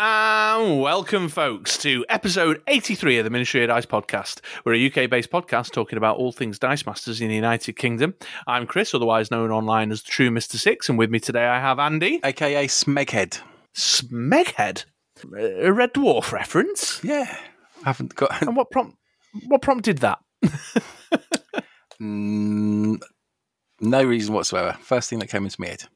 And welcome, folks, to episode 83 of the Ministry of Dice podcast. We're a UK based podcast talking about all things Dice Masters in the United Kingdom. I'm Chris, otherwise known online as the True Mr. Six, and with me today I have Andy. aka Smeghead. Smeghead. A Red Dwarf reference? Yeah, haven't got And what, prompt, what prompted that? mm, no reason whatsoever. First thing that came into my head.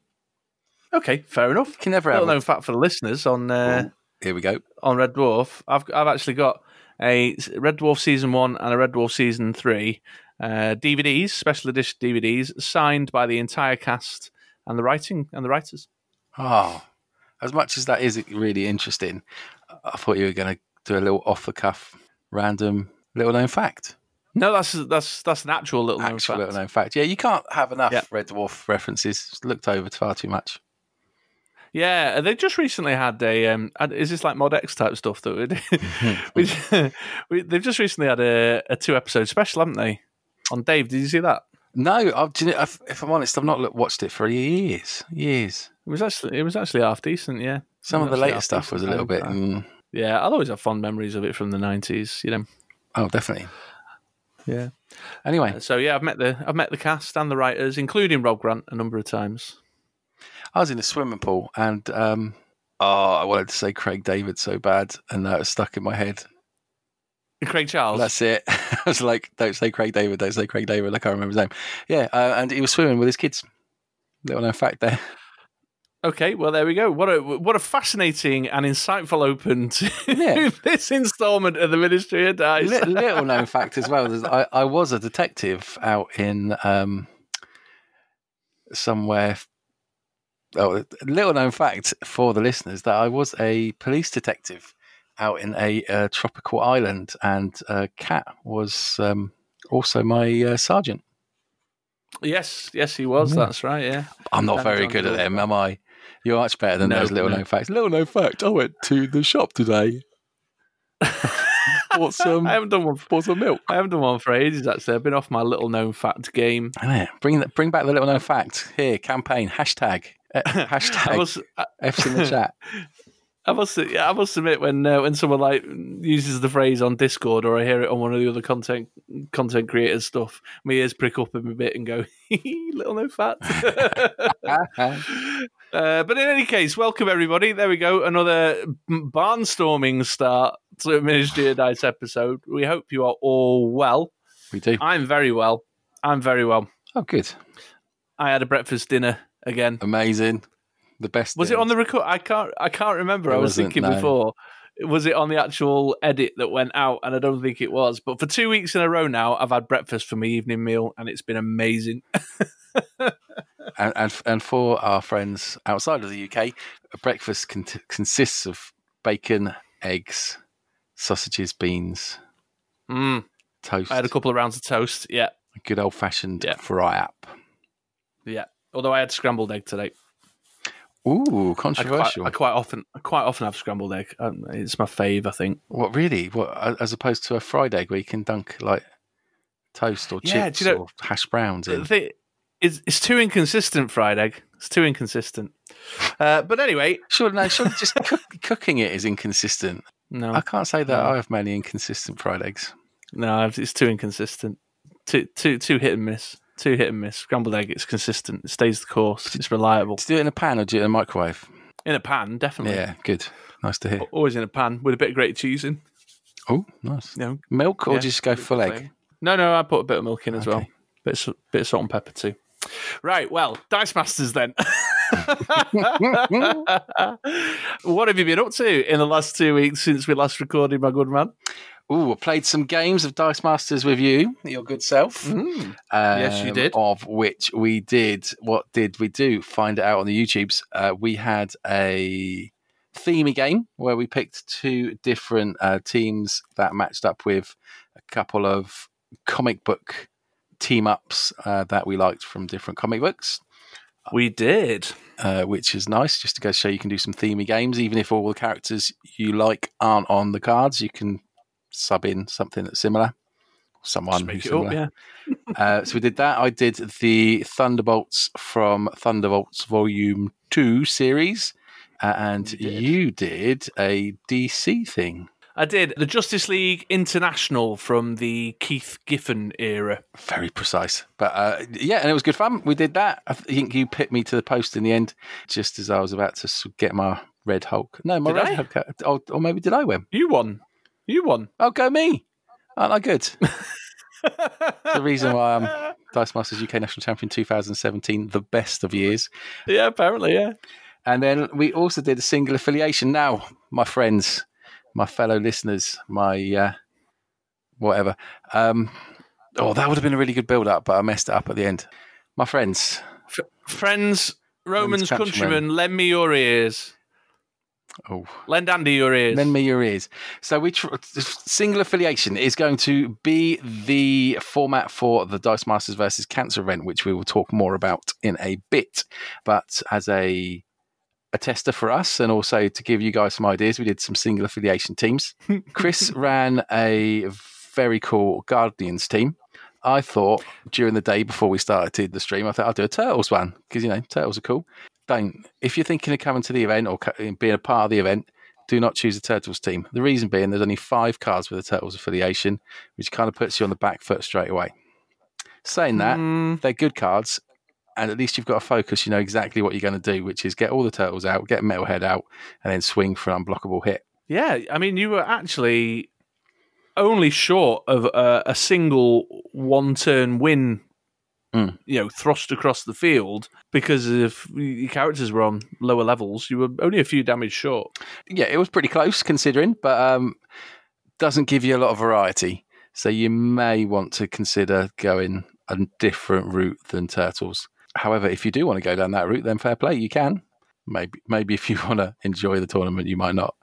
Okay, fair enough. Can never Little have. known fact for the listeners on uh, Here we go. on Red Dwarf. I've I've actually got a Red Dwarf season one and a Red Dwarf season three uh, DVDs, special edition DVDs, signed by the entire cast and the writing and the writers. Oh, as much as that is really interesting, I thought you were going to do a little off the cuff, random little known fact. No, that's that's that's an actual little known Actual fact. little known fact. Yeah, you can't have enough Yeah. Red Dwarf references. It's looked over far too much. Yeah, they just recently had a. Um, is this like Mod X type stuff that we did? we, we, they've just recently had a, a two episode special, haven't they? On Dave, did you see that? No, I've, do you know, if, I'm honest, I've not watched it for years. Years. It was actually it was actually half decent. Yeah, Some of the later stuff was a little bit. Uh, Mm, Yeah, I'll always have fond memories of it from the nineties. You know. oh, definitely. Yeah. Anyway, So yeah, I've met the I've met the cast and the writers, including Rob Grant, a number of times. I was in a swimming pool and um, oh, I wanted to say Craig David so bad, and that was stuck in my head. Craig Charles. That's it. I was like, don't say Craig David, don't say Craig David. I can't remember his name. Yeah, uh, and he was swimming with his kids. Little known fact there. okay, well there we go. What a what a fascinating and insightful open to Yeah. this instalment of the Ministry of Dice. Li- little known fact as well. I, I was a detective out in um, somewhere. Oh, little known fact for the listeners that I was a police detective out in a uh, tropical island, and uh, Cat was um, also my uh, sergeant. yes, yes, he was. Yeah. That's right. Yeah. I'm not Dan very good at them, am I? You're much better than No, those little no. known facts. Little known fact: I went to the shop today. bought some, I haven't done one. bought some milk. I haven't done one for ages. Actually, I've been off my little known fact game. Yeah, bring that, bring back the little known fact. Here, campaign hashtag uh, I hashtag must, I, F's in the chat. I must, yeah, I must admit when uh, when someone like uses the phrase on Discord or I hear it on one of the other content content creators stuff, my ears prick up a bit and go, little no fat. uh, but in any case, welcome everybody. There we go, another barnstorming start to a Ministry of Dice episode. We hope you are all well. we do. I'm very well. I'm very well. Oh, good, I had a breakfast dinner again. amazing. The best. Was it on the record? I can't. I can't remember. It I was thinking no. before. Was it on the actual edit that went out? And I don't think it was. But for two weeks in a row now, I've had breakfast for my evening meal, and it's been amazing. and, and and for our friends outside of the UK, breakfast con- consists of bacon, eggs, sausages, beans, Mm. toast, I had a couple of rounds of toast. Yeah, a good old fashioned Yeah. fry up. yeah. Although I had scrambled egg today. Ooh, I quite, controversial. I quite often, I quite often have scrambled egg. Um, it's my fave. I think. What really? What as opposed to a fried egg where you can dunk like toast or Yeah, chips you know- or hash browns in? The it's, it's too inconsistent. Fried egg. It's too inconsistent. Uh, but anyway, Sure, no, sure. Just cook, cooking it is inconsistent. no. I can't say that No. I have many inconsistent fried eggs. No, it's too inconsistent. Too too too hit and miss. Too hit and miss. Scrambled egg, it's consistent. It stays the course. It's reliable. Do you do it in a pan or do you do it in a microwave? In a pan, definitely. Yeah, good. Nice to hear. Always in a pan with a bit of grated cheese in. Oh, nice. You know, Milk or Yeah, just go full egg? No, no, I put a bit of milk in as well. Bit of, bit of salt and pepper too. Right, well, Dice Masters then. what have you been up to in the last two weeks since we last recorded, my good man? Ooh, I played some games of Dice Masters with you, your good self. Mm. Yes, you um, did. Of which we did. What did we do? Find it out on the YouTubes. Uh, we had a themey game where we picked two different uh, teams that matched up with a couple of comic book team ups uh, that we liked from different comic books. We did. uh, which is nice just to go show you can do some themey games. Even if all the characters you like aren't on the cards, you can sub in something that's similar. Someone who's it up, similar. yeah. uh, so we did that. I did the Thunderbolts from Thunderbolts Volume 2 series. Uh, and You did. you did a DC thing. I did the Justice League International from the Keith Giffen era. Very precise. But uh, yeah, and it was good fun. We did that. I think you picked me to the post in the end, just as I was about to get my Red Hulk. No, my Did Red I? Hulk. uh, Or, or maybe did I win? You won. You won. Oh, go me. Aren't I good? the reason why I'm Dice Masters UK National Champion 2017, the best of years. yeah, apparently, yeah. And then we also did a single affiliation. Now, my friends, my fellow listeners, my uh, whatever. Um, oh, that would have been a really good build up, but I messed it up at the end. My friends, Friends, Romans, countrymen. countrymen, lend me your ears. Oh, Lend Andy your ears. lend me your ears. So we tr- single affiliation is going to be the format for the Dice Masters versus Cancer event, which we will talk more about in a bit. But as a a tester for us, and also to give you guys some ideas, we did some single affiliation teams. Chris ran a very cool Guardians team. I thought during the day before we started the stream, I thought I'll do a Turtles one because you know Turtles are cool. Don't if you're thinking of coming to the event or being a part of the event, do not choose a Turtles team. The reason being there's only five cards with a Turtles affiliation, which kind of puts you on the back foot straight away. Saying that, Mm, they're good cards, and at least you've got a focus. You know exactly what you're going to do, which is get all the turtles out, get Metalhead out, and then swing for an unblockable hit. yeah, I mean, you were actually only short of a, a single one-turn win. Mm. You know, thrust across the field because if your characters were on lower levels, you were only a few damage short. Yeah, it was pretty close considering, but um, doesn't give you a lot of variety. So you may want to consider going a different route than turtles. However, if you do want to go down that route, then fair play, you can. Maybe, maybe if you want to enjoy the tournament, you might not.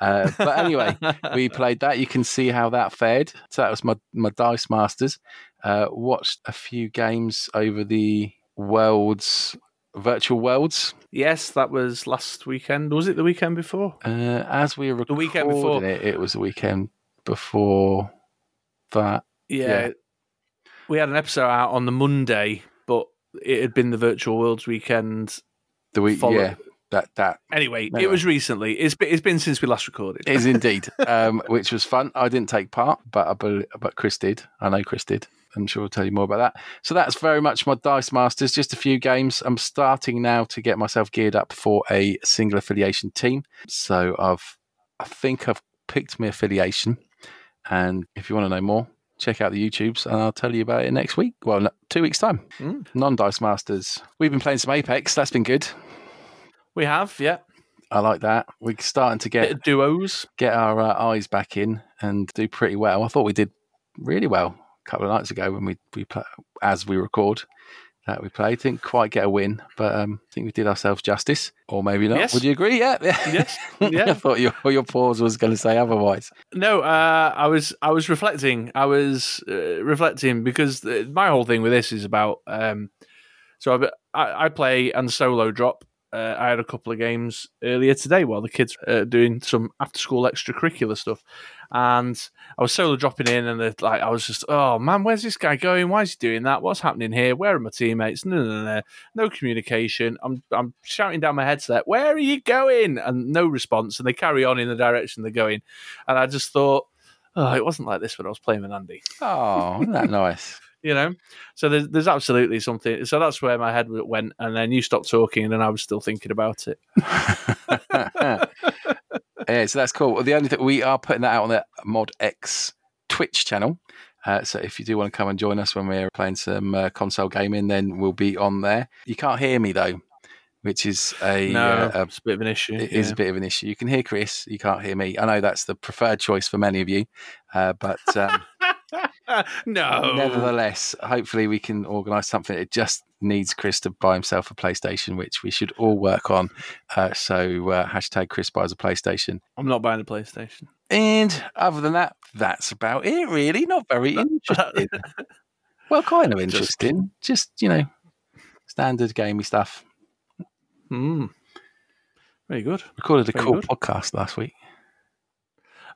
Uh, but anyway, we played that. You can see how that fared. So that was my my Dice Masters. Uh, watched a few games over the worlds, virtual worlds. yes, that was last weekend. Was it the weekend before? Uh, as we were The weekend before. it, it was the weekend before that. Yeah. Yeah. We had an episode out on the Monday, but it had been the virtual worlds weekend. The week, Follow- yeah, that that Anyway, it was recently. It's been, it's been since we last recorded. it is indeed, um, which was fun. I didn't take part, but I but Chris did. I know Chris did. I'm sure we'll tell you more about that. So that's very much my Dice Masters. Just a few games. I'm starting now to get myself geared up for a single affiliation team. So I've, I think I've picked my affiliation. And if you want to know more, check out the YouTubes, and I'll tell you about it next week. Well, no, two weeks time. Mm. Non Dice Masters. We've been playing some Apex. That's been good. We have, yeah. I like that. We're starting to get duos. get our uh, eyes back in and do pretty well. I thought we did really well couple of nights ago when we we play, as we record that we played. Didn't quite get a win, but um, I think we did ourselves justice, or maybe not. Yes. Would you agree? Yeah, Yes. Yeah. I thought your your pause was going to say otherwise. No, uh, I was I was reflecting. I was uh, reflecting because the, my whole thing with this is about. Um, so I, I play and solo drop. Uh, I had a couple of games earlier today while the kids uh, doing some after school extracurricular stuff, and I was solo dropping in, and like I was just, oh man, where's this guy going? Why is he doing that? What's happening here? Where are my teammates? No, no, no, no, no communication. I'm I'm shouting down my headset, where are you going? And no response, and they carry on in the direction they're going, and I just thought, oh, it wasn't like this when I was playing with Andy Oh, isn't that nice? You know so there's, there's absolutely something so that's where my head went and then you stopped talking and then i was still thinking about it yeah, so that's cool. The only thing we are putting that out on the Mod X Twitch channel. Uh, so if you do want to come and join us when we're playing some uh, console gaming, then we'll be on there. You can't hear me though, which is a, no uh, a a bit of an issue It is yeah. a bit of an issue. You can hear Chris, you can't hear me. I know that's the preferred choice for many of you, uh, but um, no nevertheless, hopefully we can organise something. It just needs Chris to buy himself a PlayStation, which we should all work on. Uh, so uh, hashtag Chris buys a PlayStation. i'm not buying a playstation And other than that, that's about it. Really, not very interesting. well, kind of interesting. Just you know, standard gamey stuff. mm. very good Recorded a Very cool good. podcast last week.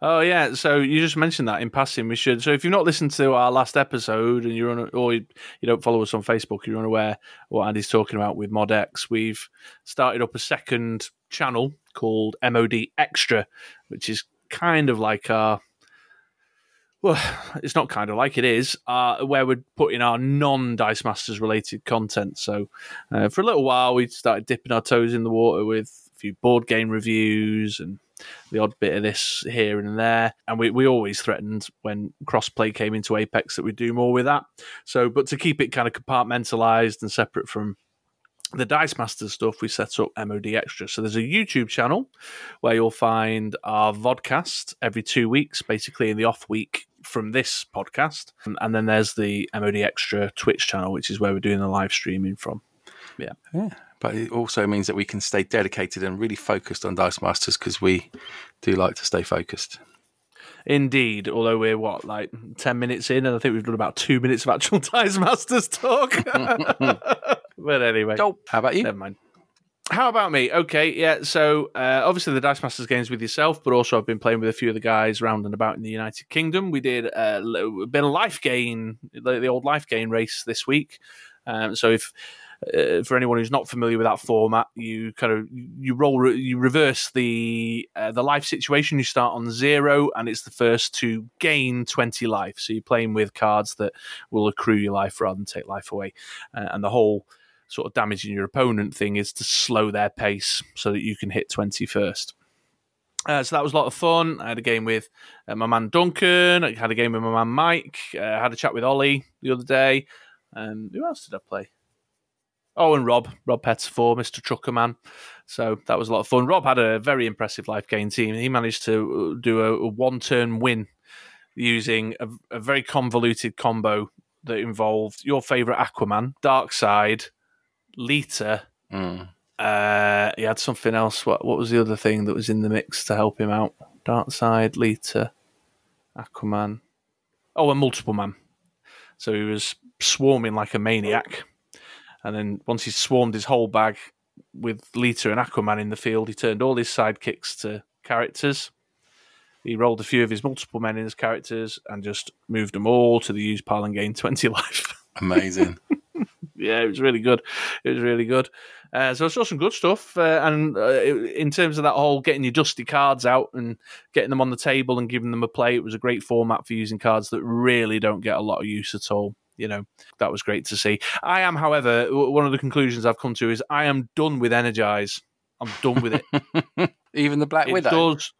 Oh yeah, so you just mentioned that in passing. We should. So if you've not listened to our last episode and you're on, or you don't follow us on Facebook, you're unaware what Andy's talking about with Mod X. We've started up a second channel called MOD Extra, which is kind of like our well, it's not kind of like it is, uh, where we're putting our non Dice Masters related content. So, uh, for a little while, we started dipping our toes in the water with a few board game reviews and the odd bit of this here and there. And we, we always threatened when crossplay came into Apex that we'd do more with that. So, but to keep it kind of compartmentalized and separate from the Dice Masters stuff, we set up MOD Extra. So there's a YouTube channel where you'll find our vodcast every two weeks, basically in the off week from this podcast. And then there's the MOD Extra Twitch channel, which is where we're doing the live streaming from. Yeah. Yeah. But it also means that we can stay dedicated and really focused on Dice Masters because we do like to stay focused. Indeed, although we're what like ten minutes in, and I think we've done about two minutes of actual Dice Masters talk. but anyway, Cool. How about you? never mind. How about me? Okay, yeah. So uh, obviously the Dice Masters games with yourself, but also I've been playing with a few of the guys round and about in the United Kingdom. We did uh, a bit of life gain, the, the old life gain race this week. Um, so if uh, for anyone who's not familiar with that format, you kind of you roll you reverse the uh, the life situation. You start on zero, and it's the first to gain twenty life. So you're playing with cards that will accrue your life rather than take life away, uh, and the whole sort of damaging your opponent thing is to slow their pace so that you can hit 20 first. Uh, so that was a lot of fun. I had a game with uh, my man Duncan. I had a game with my man Mike. Uh, I had a chat with Ollie the other day. And who else did I play? Oh, and Rob, Rob Pettifor, Mr. Trucker Man. So that was a lot of fun. Rob had a very impressive life gain team. He managed to do a, a one turn win using a, a very convoluted combo that involved your favorite Aquaman, Darkseid, Lita. Mm. Uh, he had something else. What what was the other thing that was in the mix to help him out? Darkseid, Lita, Aquaman. Oh, a multiple man. So he was swarming like a maniac. And then once he swarmed his whole bag with Lita and Aquaman in the field, he turned all his sidekicks to characters. He rolled a few of his multiple men in as characters and just moved them all to the use pile and gained 20 life. Amazing. yeah, it was really good. It was really good. Uh, so I saw some good stuff. Uh, and uh, in terms of that whole getting your dusty cards out and getting them on the table and giving them a play, it was a great format for using cards that really don't get a lot of use at all. You know, that was great to see. I am, however, one of the conclusions I've come to is I am done with Energize. I'm done with it. Even the Black it Widow. does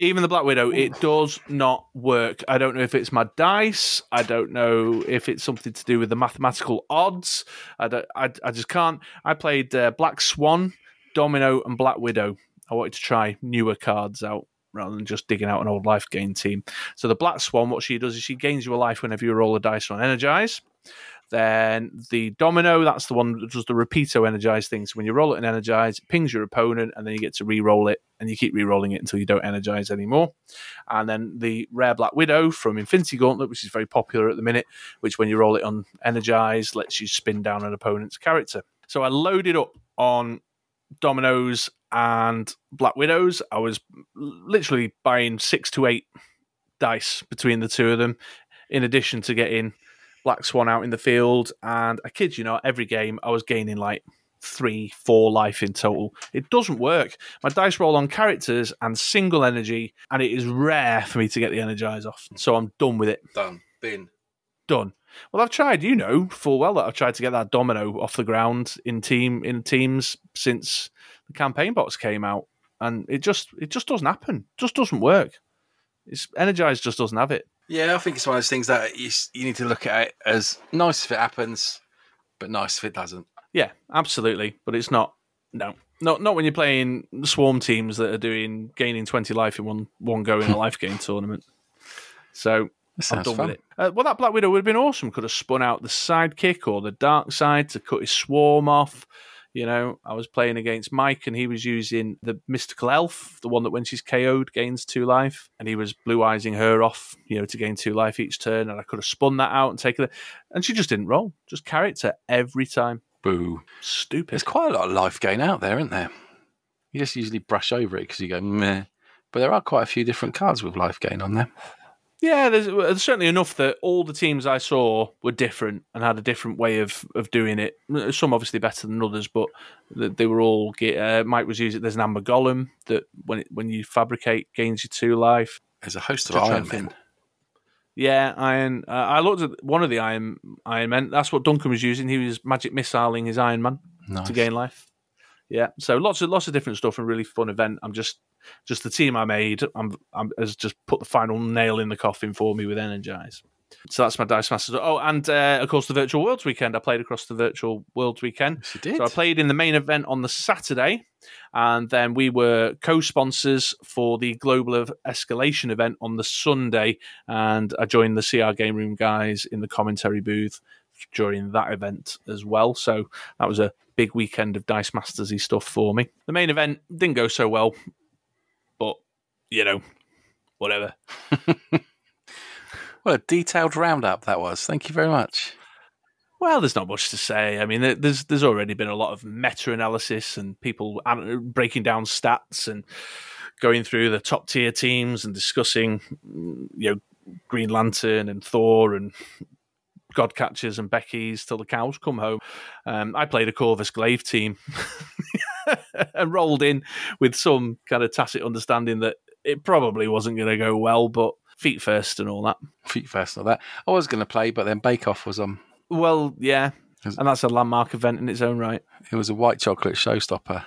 even the black widow it does not work i don't know if it's my dice i don't know if it's something to do with the mathematical odds i don't i, I just can't i played uh, black swan domino and black widow i wanted to try newer cards out rather than just digging out an old life gain team so the black swan what she does is she gains you a life whenever you roll a dice on energize then the domino, that's the one that does the repeato energize thing. So when you roll it and energize, it pings your opponent, and then you get to re-roll it, and you keep re-rolling it until you don't energize anymore. And then the rare Black Widow from Infinity Gauntlet, which is very popular at the minute, which when you roll it on energize, lets you spin down an opponent's character. So I loaded up on dominoes and Black Widows. I was literally buying six to eight dice between the two of them, in addition to getting Black Swan out in the field. And I kid you not, every game I was gaining like three, four life in total. It doesn't work. My dice roll on characters and single energy, and it is rare for me to get the energize off. So I'm done with it. Done. Bin. Done. Well, I've tried, you know, full well that I've tried to get that domino off the ground in team in teams since the campaign box came out, and it just it just doesn't happen. It just doesn't work. It's energized just doesn't have it. Yeah, I think it's one of those things that you, you need to look at it as nice if it happens, but nice if it doesn't. Yeah, absolutely. But it's not. No, not not when you're playing swarm teams that are doing gaining twenty life in one one go in a life game tournament. So I'm done fun. with it. Uh, well, that Black Widow would have been awesome. Could have spun out the sidekick or the Darkseid to cut his swarm off. You know, I was playing against Mike and he was using the mystical elf, the one that when she's KO'd gains two life, and he was blue eyesing her off, you know, to gain two life each turn. And I could have spun that out and taken it. And she just didn't roll, just character every time. Boo. Stupid. There's quite a lot of life gain out there, isn't there? You just usually brush over it because you go meh. But there are quite a few different cards with life gain on there. Yeah, there's, there's certainly enough that all the teams I saw were different and had a different way of, of doing it. Some obviously better than others, but they were all. Uh, Mike was using. There's an amber golem that when it, when you fabricate gains you two life. There's a host of iron men. Yeah, iron. Uh, I looked at one of the iron iron men. That's what Duncan was using. He was magic missiling his Iron Man nice. to gain life. Yeah, so lots of lots of different stuff and really fun event. I'm just just the team I made I'm, I'm, has just put the final nail in the coffin for me with Energize. So that's my Dice Masters. Oh, and uh, of course, the Virtual Worlds weekend. I played across the Virtual Worlds weekend. Yes, you did. So I played in the main event on the Saturday, and then we were co sponsors for the Global Escalation event on the Sunday. And I joined the CR Game Room guys in the commentary booth during that event as well. So that was a big weekend of Dice Mastersy stuff for me. The main event didn't go so well you know, whatever. what a detailed roundup that was. Thank you very much. Well, there's not much to say. I mean, there's there's already been a lot of meta analysis and people breaking down stats and going through the top tier teams and discussing, you know, Green Lantern and Thor and Godcatchers and Becky's till the cows come home. Um, I played a Corvus Glaive team and rolled in with some kind of tacit understanding that it probably wasn't going to go well, but feet first and all that. Feet first and all that. I was going to play, but then Bake Off was on. Well, yeah, and that's a landmark event in its own right. It was a white chocolate showstopper.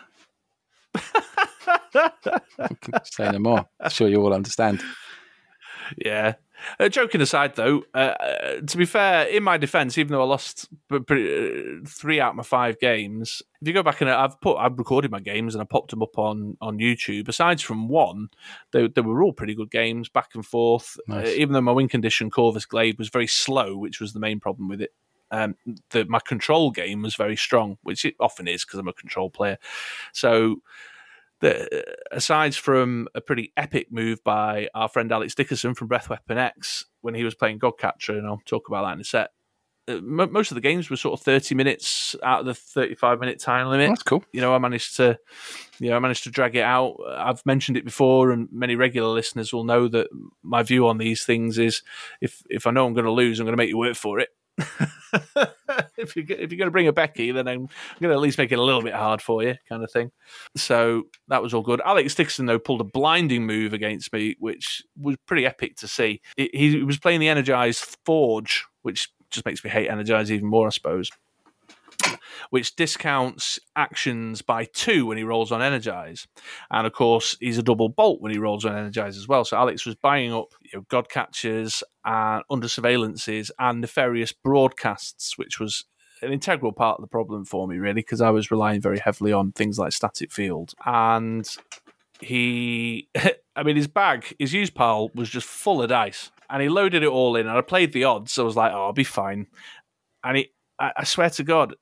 say no more. I'm sure you all understand. Yeah, uh, joking aside, though, uh, uh, to be fair, in my defence, even though I lost pretty, uh, three out of my five games, if you go back and I've put, I've recorded my games and I popped them up on, on YouTube. Aside from one, they, they were all pretty good games, back and forth. Uh, even though my win condition Corvus Glaive was very slow, which was the main problem with it. Um, the, my control game was very strong, which it often is because I'm a control player. So the, aside from a pretty epic move by our friend Alex Dickerson from Breath Weapon X when he was playing Godcatcher, and I'll talk about that in a set. Uh, most of the games were sort of 30 minutes out of the 35 minute time limit. That's cool. You know, I managed to, you know, I managed to drag it out. I've mentioned it before, and many regular listeners will know that my view on these things is if if I know I'm going to lose, I'm going to make you work for it. if you if you're going to bring a Becky, then I'm going to at least make it a little bit hard for you, kind of thing. So that was all good. Alex Dixon though pulled a blinding move against me, which was pretty epic to see. He was playing the Energized Forge, which just makes me hate Energize even more, I suppose which discounts actions by two when he rolls on Energize. And of course, he's a double bolt when he rolls on Energize as well. So Alex was buying up you know, God catchers and under surveillances and nefarious broadcasts, which was an integral part of the problem for me, really, because I was relying very heavily on things like static field. And he, I mean, his bag, his used pile was just full of dice. And he loaded it all in, and I played the odds, so I was like, "Oh, I'll be fine." And he, I, I swear to God,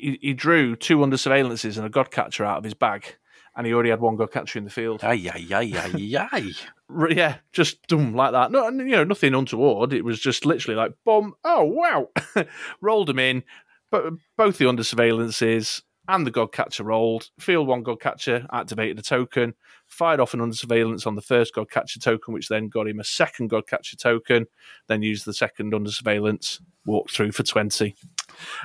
he, he drew two under surveillances and a god catcher out of his bag, and he already had one god catcher in the field. Aye, aye, aye, aye, aye. yeah, just boom like that. No, you know, nothing untoward. It was just literally like boom. Oh wow! Rolled him in, but both the under surveillances and the god catcher rolled. Field one god catcher activated a token, fired off an under surveillance on the first god catcher token, which then got him a second god catcher token. Then used the second under surveillance, walked through for twenty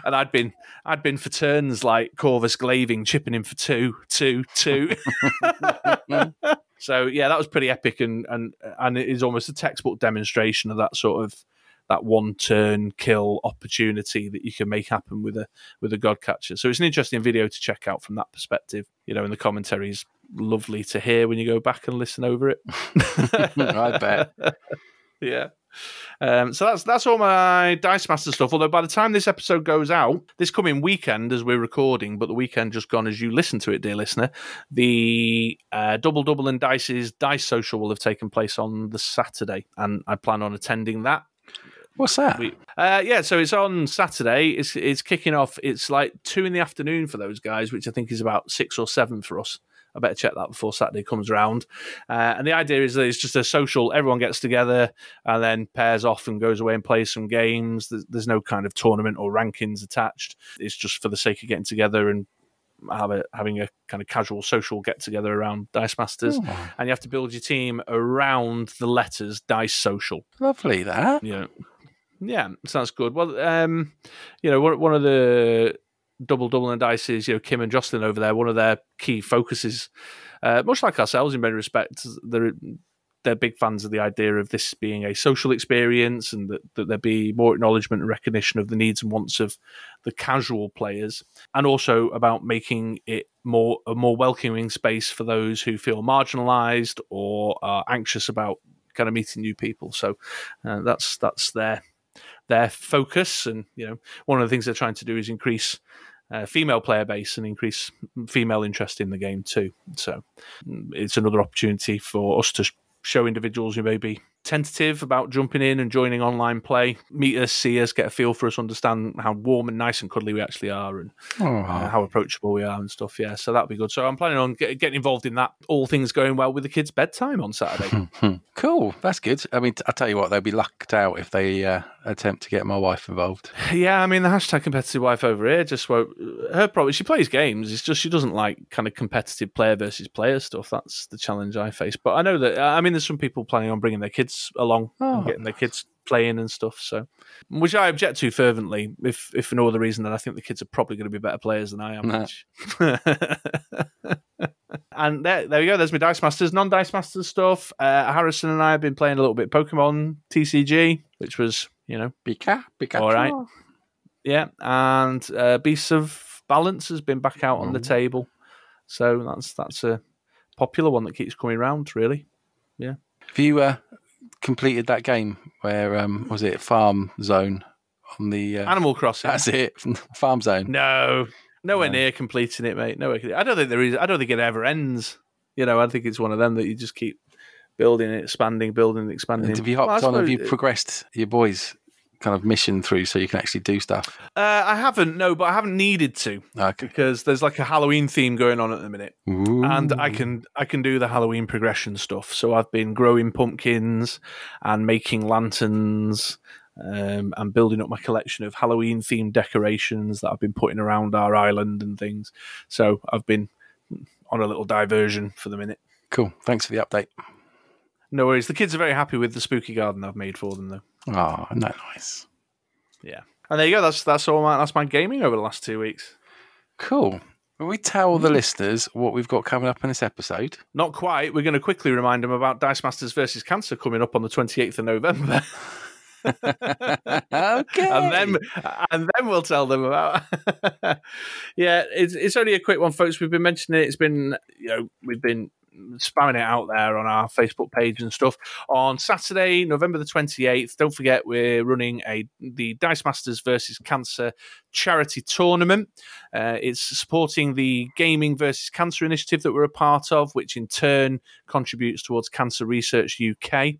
and I'd been I'd been for turns like Corvus Glaving, chipping in for two, two, two. so yeah, that was pretty epic, and and and it is almost a textbook demonstration of that sort of that one turn kill opportunity that you can make happen with a with a god catcher. So it's an interesting video to check out from that perspective. You know, in the commentaries lovely to hear when you go back and listen over it. I bet. yeah. Um, so that's that's all my Dice Master stuff. Although by the time this episode goes out, this coming weekend as we're recording, but the weekend just gone as you listen to it, dear listener, the uh, Double Double and Dice's Dice Social will have taken place on the Saturday, and I plan on attending that. What's that? We, uh, yeah, so it's on Saturday. It's it's kicking off. It's like two in the afternoon for those guys, which I think is about six or seven for us. I better check that before Saturday comes around. Uh, and the idea is that it's just a social, everyone gets together and then pairs off and goes away and plays some games. There's, there's no kind of tournament or rankings attached. It's just for the sake of getting together and have a, having a kind of casual social get together around Dice Masters, Oh, and you have to build your team around the letters Dice Social. lovely that. Yeah, yeah, sounds good. Well, um, you know, one, one of the double double and dices, you know, Kim and Jocelyn over there, one of their key focuses, uh, much like ourselves in many respects, they're they're big fans of the idea of this being a social experience and that, that there be more acknowledgement and recognition of the needs and wants of the casual players and also about making it more a more welcoming space for those who feel marginalized or are anxious about kind of meeting new people. So uh, that's that's their their focus. And you know one of the things they're trying to do is increase uh, female player base and increase female interest in the game too. So mm, it's another opportunity for us to show individuals who may be tentative about jumping in and joining online play meet us see us get a feel for us understand how warm and nice and cuddly we actually are and uh, how approachable we are and stuff yeah so that'll be good so i'm planning on get, getting involved in that all things going well with the kids bedtime on saturday cool. That's good. I mean, I tell you what, they'll be lucked out if they uh, attempt to get my wife involved. Yeah, I mean the hashtag competitive wife over here just won't. Her problem. She plays games. It's just she doesn't like kind of competitive player versus player stuff. That's the challenge I face. But I know that. I mean, there's some people planning on bringing their kids along Oh. and getting their kids playing and stuff. So, which I object to fervently, if if for no other reason than I think the kids are probably going to be better players than I am. Nah. which- and there, there we go. There's my Dice Masters, non Dice Masters stuff. Uh, Harrison and I have been playing a little bit Pokemon TCG, which was you know Pika, Pikachu. All right. yeah, and uh, Beasts of Balance has been back out on the Mhm. table, so that's that's a popular one that keeps coming round. Really, yeah. Have you uh, completed that game where um, was it Farm Zone on the? Uh, Animal Crossing. that's it, Farm Zone. no, nowhere No. near completing it, mate. Nowhere. I don't think there is. I don't think it ever ends. You know, I think it's one of them that you just keep building, it, expanding, building, expanding. And have you Well, hopped on? Have you progressed your boys' kind of mission through so you can actually do stuff? uh, I haven't. No, but I haven't needed to Okay. because there's like a Halloween theme going on at the minute. and I can I can do the Halloween progression stuff. So I've been growing pumpkins and making lanterns um, and building up my collection of Halloween themed decorations that I've been putting around our island and things. So I've been on a little diversion for the minute. Cool. Thanks for the update. No worries. The kids are very happy with the spooky garden I've made for them, though. Oh, no, nice. Yeah. And there you go. That's that's all. My, that's my gaming over the last two weeks. Cool. Will we tell the mm-hmm. listeners what we've got coming up in this episode? Not quite. We're going to quickly remind them about Dice Masters versus Cancer coming up on the twenty eighth of November. okay. and then and then we'll tell them about. yeah, it's it's only a quick one, folks. We've been mentioning it. It's been you know we've been spamming it out there on our Facebook page and stuff. On Saturday, November the twenty eighth. Don't forget we're running a the Dice Masters versus Cancer charity tournament. Uh, it's supporting the Gaming versus Cancer initiative that we're a part of, which in turn contributes towards Cancer Research UK.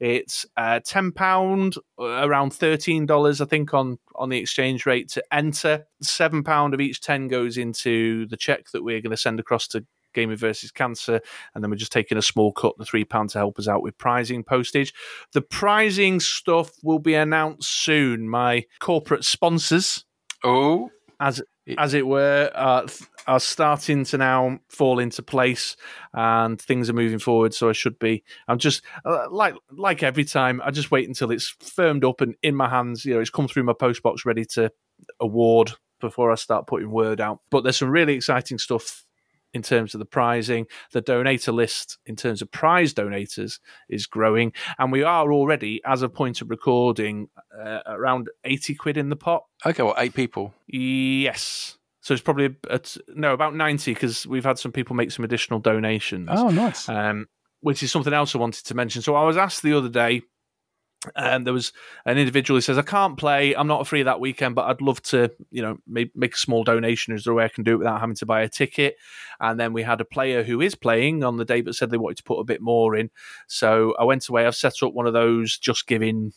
It's uh, ten pound, around thirteen dollars, I think, on on the exchange rate to enter. Seven pound of each ten goes into the check that we're going to send across to Gaming versus Cancer, and then we're just taking a small cut, the three pound to help us out with pricing postage. The pricing stuff will be announced soon. My corporate sponsors oh, as as it were, uh, are starting to now fall into place, and things are moving forward. So I should be. I'm just uh, like like every time. I just wait until it's firmed up and in my hands. You know, it's come through my post box, ready to award before I start putting word out. But there's some really exciting stuff in terms of the prizing. The donator list in terms of prize donators is growing, and we are already, as a point of recording, uh, around 80 quid in the pot. okay. Well, eight people. Yes. So it's probably at, no about ninety because we've had some people make some additional donations, Oh, nice. um, which is something else I wanted to mention. So I was asked the other day, and there was an individual who says, "I can't play. I'm not free that weekend, but I'd love to, you know, make, make a small donation. Is there a way I can do it without having to buy a ticket?" And then we had a player who is playing on the day, but said they wanted to put a bit more in. So I went away. I've set up one of those just giving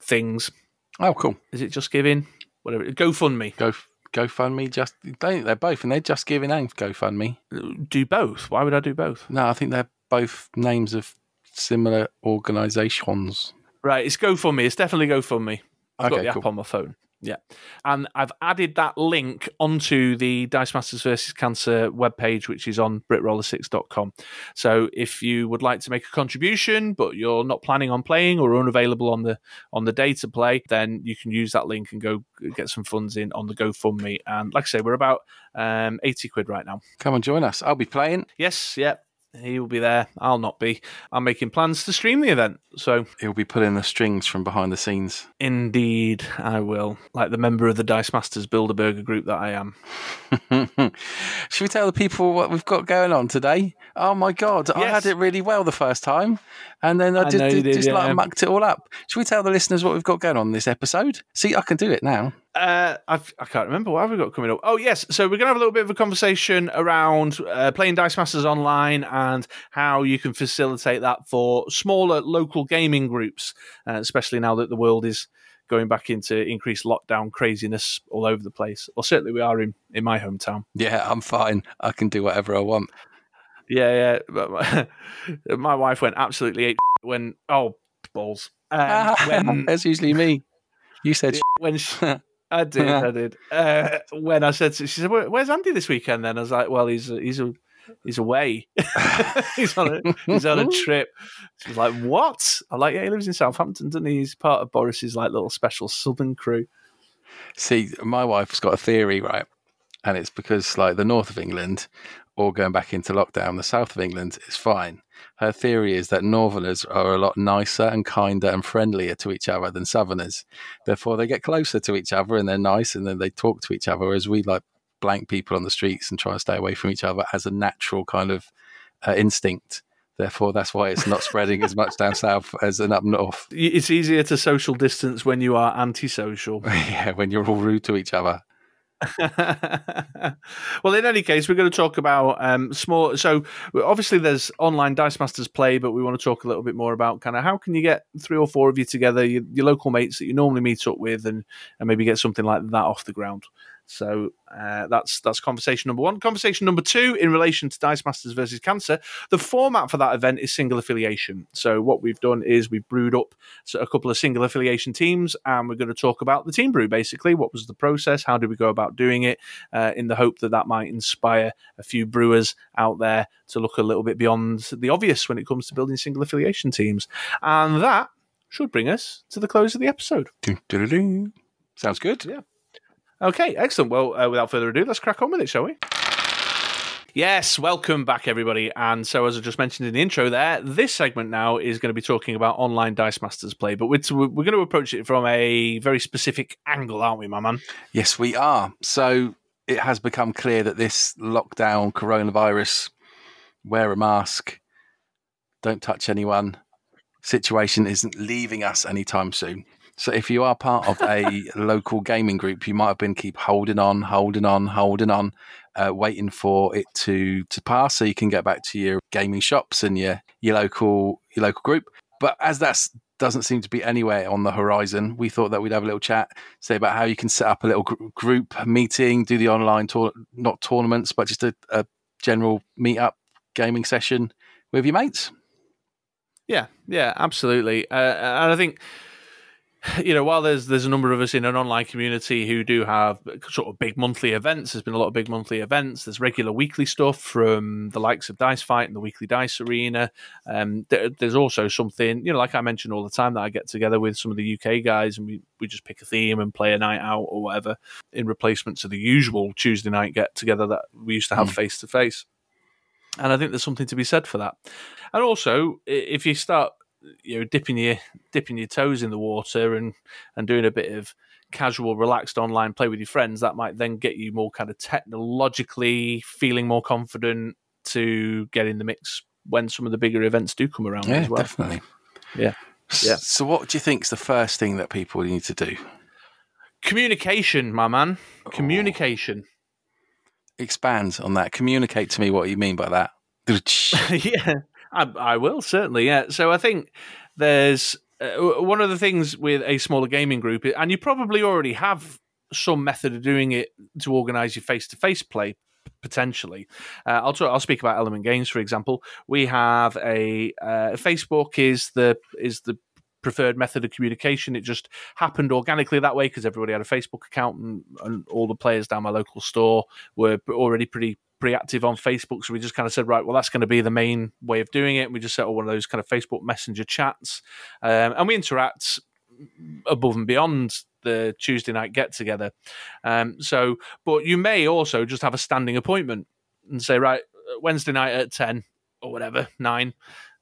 things. oh, cool. Is it just giving? Whatever. GoFundMe. Go, GoFundMe. Just they, they're both, and they're just giving and GoFundMe. do both. Why would I do both? No, I think they're both names of similar organisations. Right, it's GoFundMe. It's definitely GoFundMe. I've got Okay, the cool. app on my phone. Yeah. And I've added that link onto the Dice Masters versus Cancer webpage, which is on britroller6.com. So if you would like to make a contribution, but you're not planning on playing or unavailable on the on the day to play, then you can use that link and go get some funds in on the GoFundMe. And like I say, we're about um, 80 quid right now. Come and join us. I'll be playing. Yes, yeah. He will be there. I'll not be. I'm making plans to stream the event. So He'll be pulling the strings from behind the scenes. indeed, I will. Like the member of the Dice Masters Bilderberg group that I am. Should we tell the people what we've got going on today? Oh my god, I had it really well the first time, and then I just, know you just, did, just, like mucked it all up. Should we tell the listeners what we've got going on this episode? See, I can do it now. Uh, I've, I can't remember what have we got coming up. Oh yes, so we're gonna have a little bit of a conversation around uh, playing Dice Masters online and how you can facilitate that for smaller local gaming groups, uh, especially now that the world is going back into increased lockdown craziness all over the place. Well, certainly we are in in my hometown. Yeah, I'm fine. I can do whatever I want. Yeah, yeah. But my, my wife went absolutely ape when oh balls um, when That's usually me. You said when she, I did, I did. Uh, when I said, to, she said, "Where's Andy this weekend?" Then I was like, "Well, he's he's a, he's away. he's on a he's on a trip." She was like, "What?" I'm like, "Yeah, he lives in Southampton, doesn't he? He's part of Boris's like little special southern crew." See, my wife's got a theory, right? And it's because, like, the north of England, or going back into lockdown, the south of England is fine. Her theory is that northerners are a lot nicer and kinder and friendlier to each other than southerners. Therefore, they get closer to each other and they're nice and then they talk to each other, whereas we like blank people on the streets and try and stay away from each other as a natural kind of uh, instinct. Therefore, that's why it's not spreading as much down south as in up north. It's easier to social distance when you are antisocial. yeah, when you're all rude to each other. well, in any case, we're going to talk about um, small. So, obviously, there's online Dice Masters play, but we want to talk a little bit more about kind of how can you get three or four of you together, your, your local mates that you normally meet up with, and and maybe get something like that off the ground. So uh, that's that's conversation number one. Conversation number two, in relation to Dice Masters versus Cancer, the format for that event is single affiliation. So what we've done is we've brewed up a couple of single affiliation teams, and we're going to talk about the team brew. Basically, what was the process? How did we go about doing it? Uh, in the hope that that might inspire a few brewers out there to look a little bit beyond the obvious when it comes to building single affiliation teams, and that should bring us to the close of the episode. Sounds good. Yeah. Okay, excellent. Well, uh, without further ado, let's crack on with it, shall we? Yes, welcome back, everybody. And so, as I just mentioned in the intro, there, this segment now is going to be talking about online Dice Masters play, but we're, we're going to approach it from a very specific angle, aren't we, my man? Yes, we are. So it has become clear that this lockdown, coronavirus, wear a mask, don't touch anyone situation isn't leaving us anytime soon. So if you are part of a local gaming group, you might have been keep holding on, holding on, holding on, uh, waiting for it to to pass so you can get back to your gaming shops and your your local your local group. But as that doesn't seem to be anywhere on the horizon, we thought that we'd have a little chat, say about how you can set up a little gr- group meeting, do the online tour, not tournaments, but just a, a general meet up gaming session with your mates. Yeah, yeah, absolutely. Uh, and I think you know, while there's there's a number of us in an online community who do have sort of big monthly events, there's been a lot of big monthly events. There's regular weekly stuff from the likes of Dice Fight and the Weekly Dice Arena. Um, there, there's also something, you know, like I mentioned all the time, that I get together with some of the UK guys and we, we just pick a theme and play a night out or whatever in replacement to the usual Tuesday night get together that we used to have face to face. And I think there's something to be said for that. And also, if you start you know dipping your dipping your toes in the water and and doing a bit of casual relaxed online play with your friends that might then get you more kind of technologically feeling more confident to get in the mix when some of the bigger events do come around Yeah, as well definitely. Yeah. Yeah. So, what do you think is the first thing that people need to do? communication my man oh. communication Expand on that. Communicate to me what you mean by that. yeah, I, I will certainly. Yeah. So I think there's uh, one of the things with a smaller gaming group, and you probably already have some method of doing it to organise your face-to-face play potentially. Uh, I'll talk, I'll speak about Element Games for example. We have a uh, Facebook is the is the preferred method of communication. It just happened organically that way because everybody had a Facebook account and, and all the players down my local store were already pretty pretty active on Facebook. So we just kind of said, right, well, that's going to be the main way of doing it. We just set up one of those kind of Facebook Messenger chats, um, and we interact above and beyond the Tuesday night get together. Um, so, but you may also just have a standing appointment and say, right, Wednesday night at ten or whatever nine,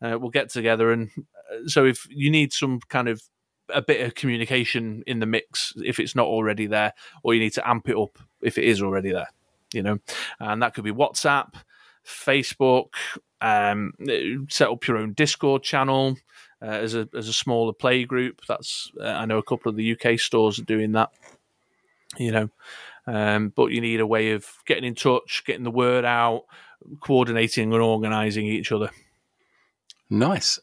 uh, we'll get together. And uh, so, if you need some kind of a bit of communication in the mix, if it's not already there, or you need to amp it up if it is already there, you know, and that could be WhatsApp, Facebook. Um, set up your own Discord channel uh, as a as a smaller play group. That's uh, I know a couple of the UK stores are doing that. You know, um, but you need a way of getting in touch, getting the word out, coordinating and organising each other. Nice.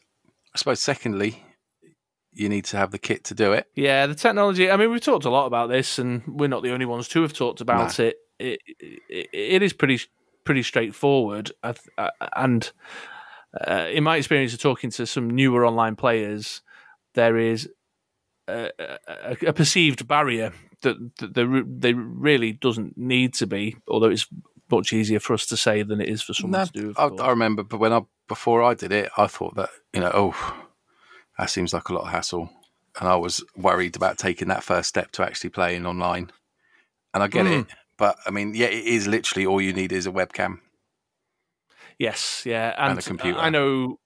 I suppose. Secondly, you need to have the kit to do it. Yeah, the technology. I mean, we've talked a lot about this, and we're not the only ones to have talked about no. it. It, it. It is pretty pretty straightforward, and uh, in my experience of talking to some newer online players, there is a, a, a perceived barrier that, that there, there really doesn't need to be, although it's much easier for us to say than it is for someone no, to do. I, I, remember, but when I before I did it, I thought that you know, oh, that seems like a lot of hassle, and I was worried about taking that first step to actually playing online. And I get mm. it, but I mean, yeah, it is literally all you need is a webcam. Yes, yeah, and, and a computer. I know.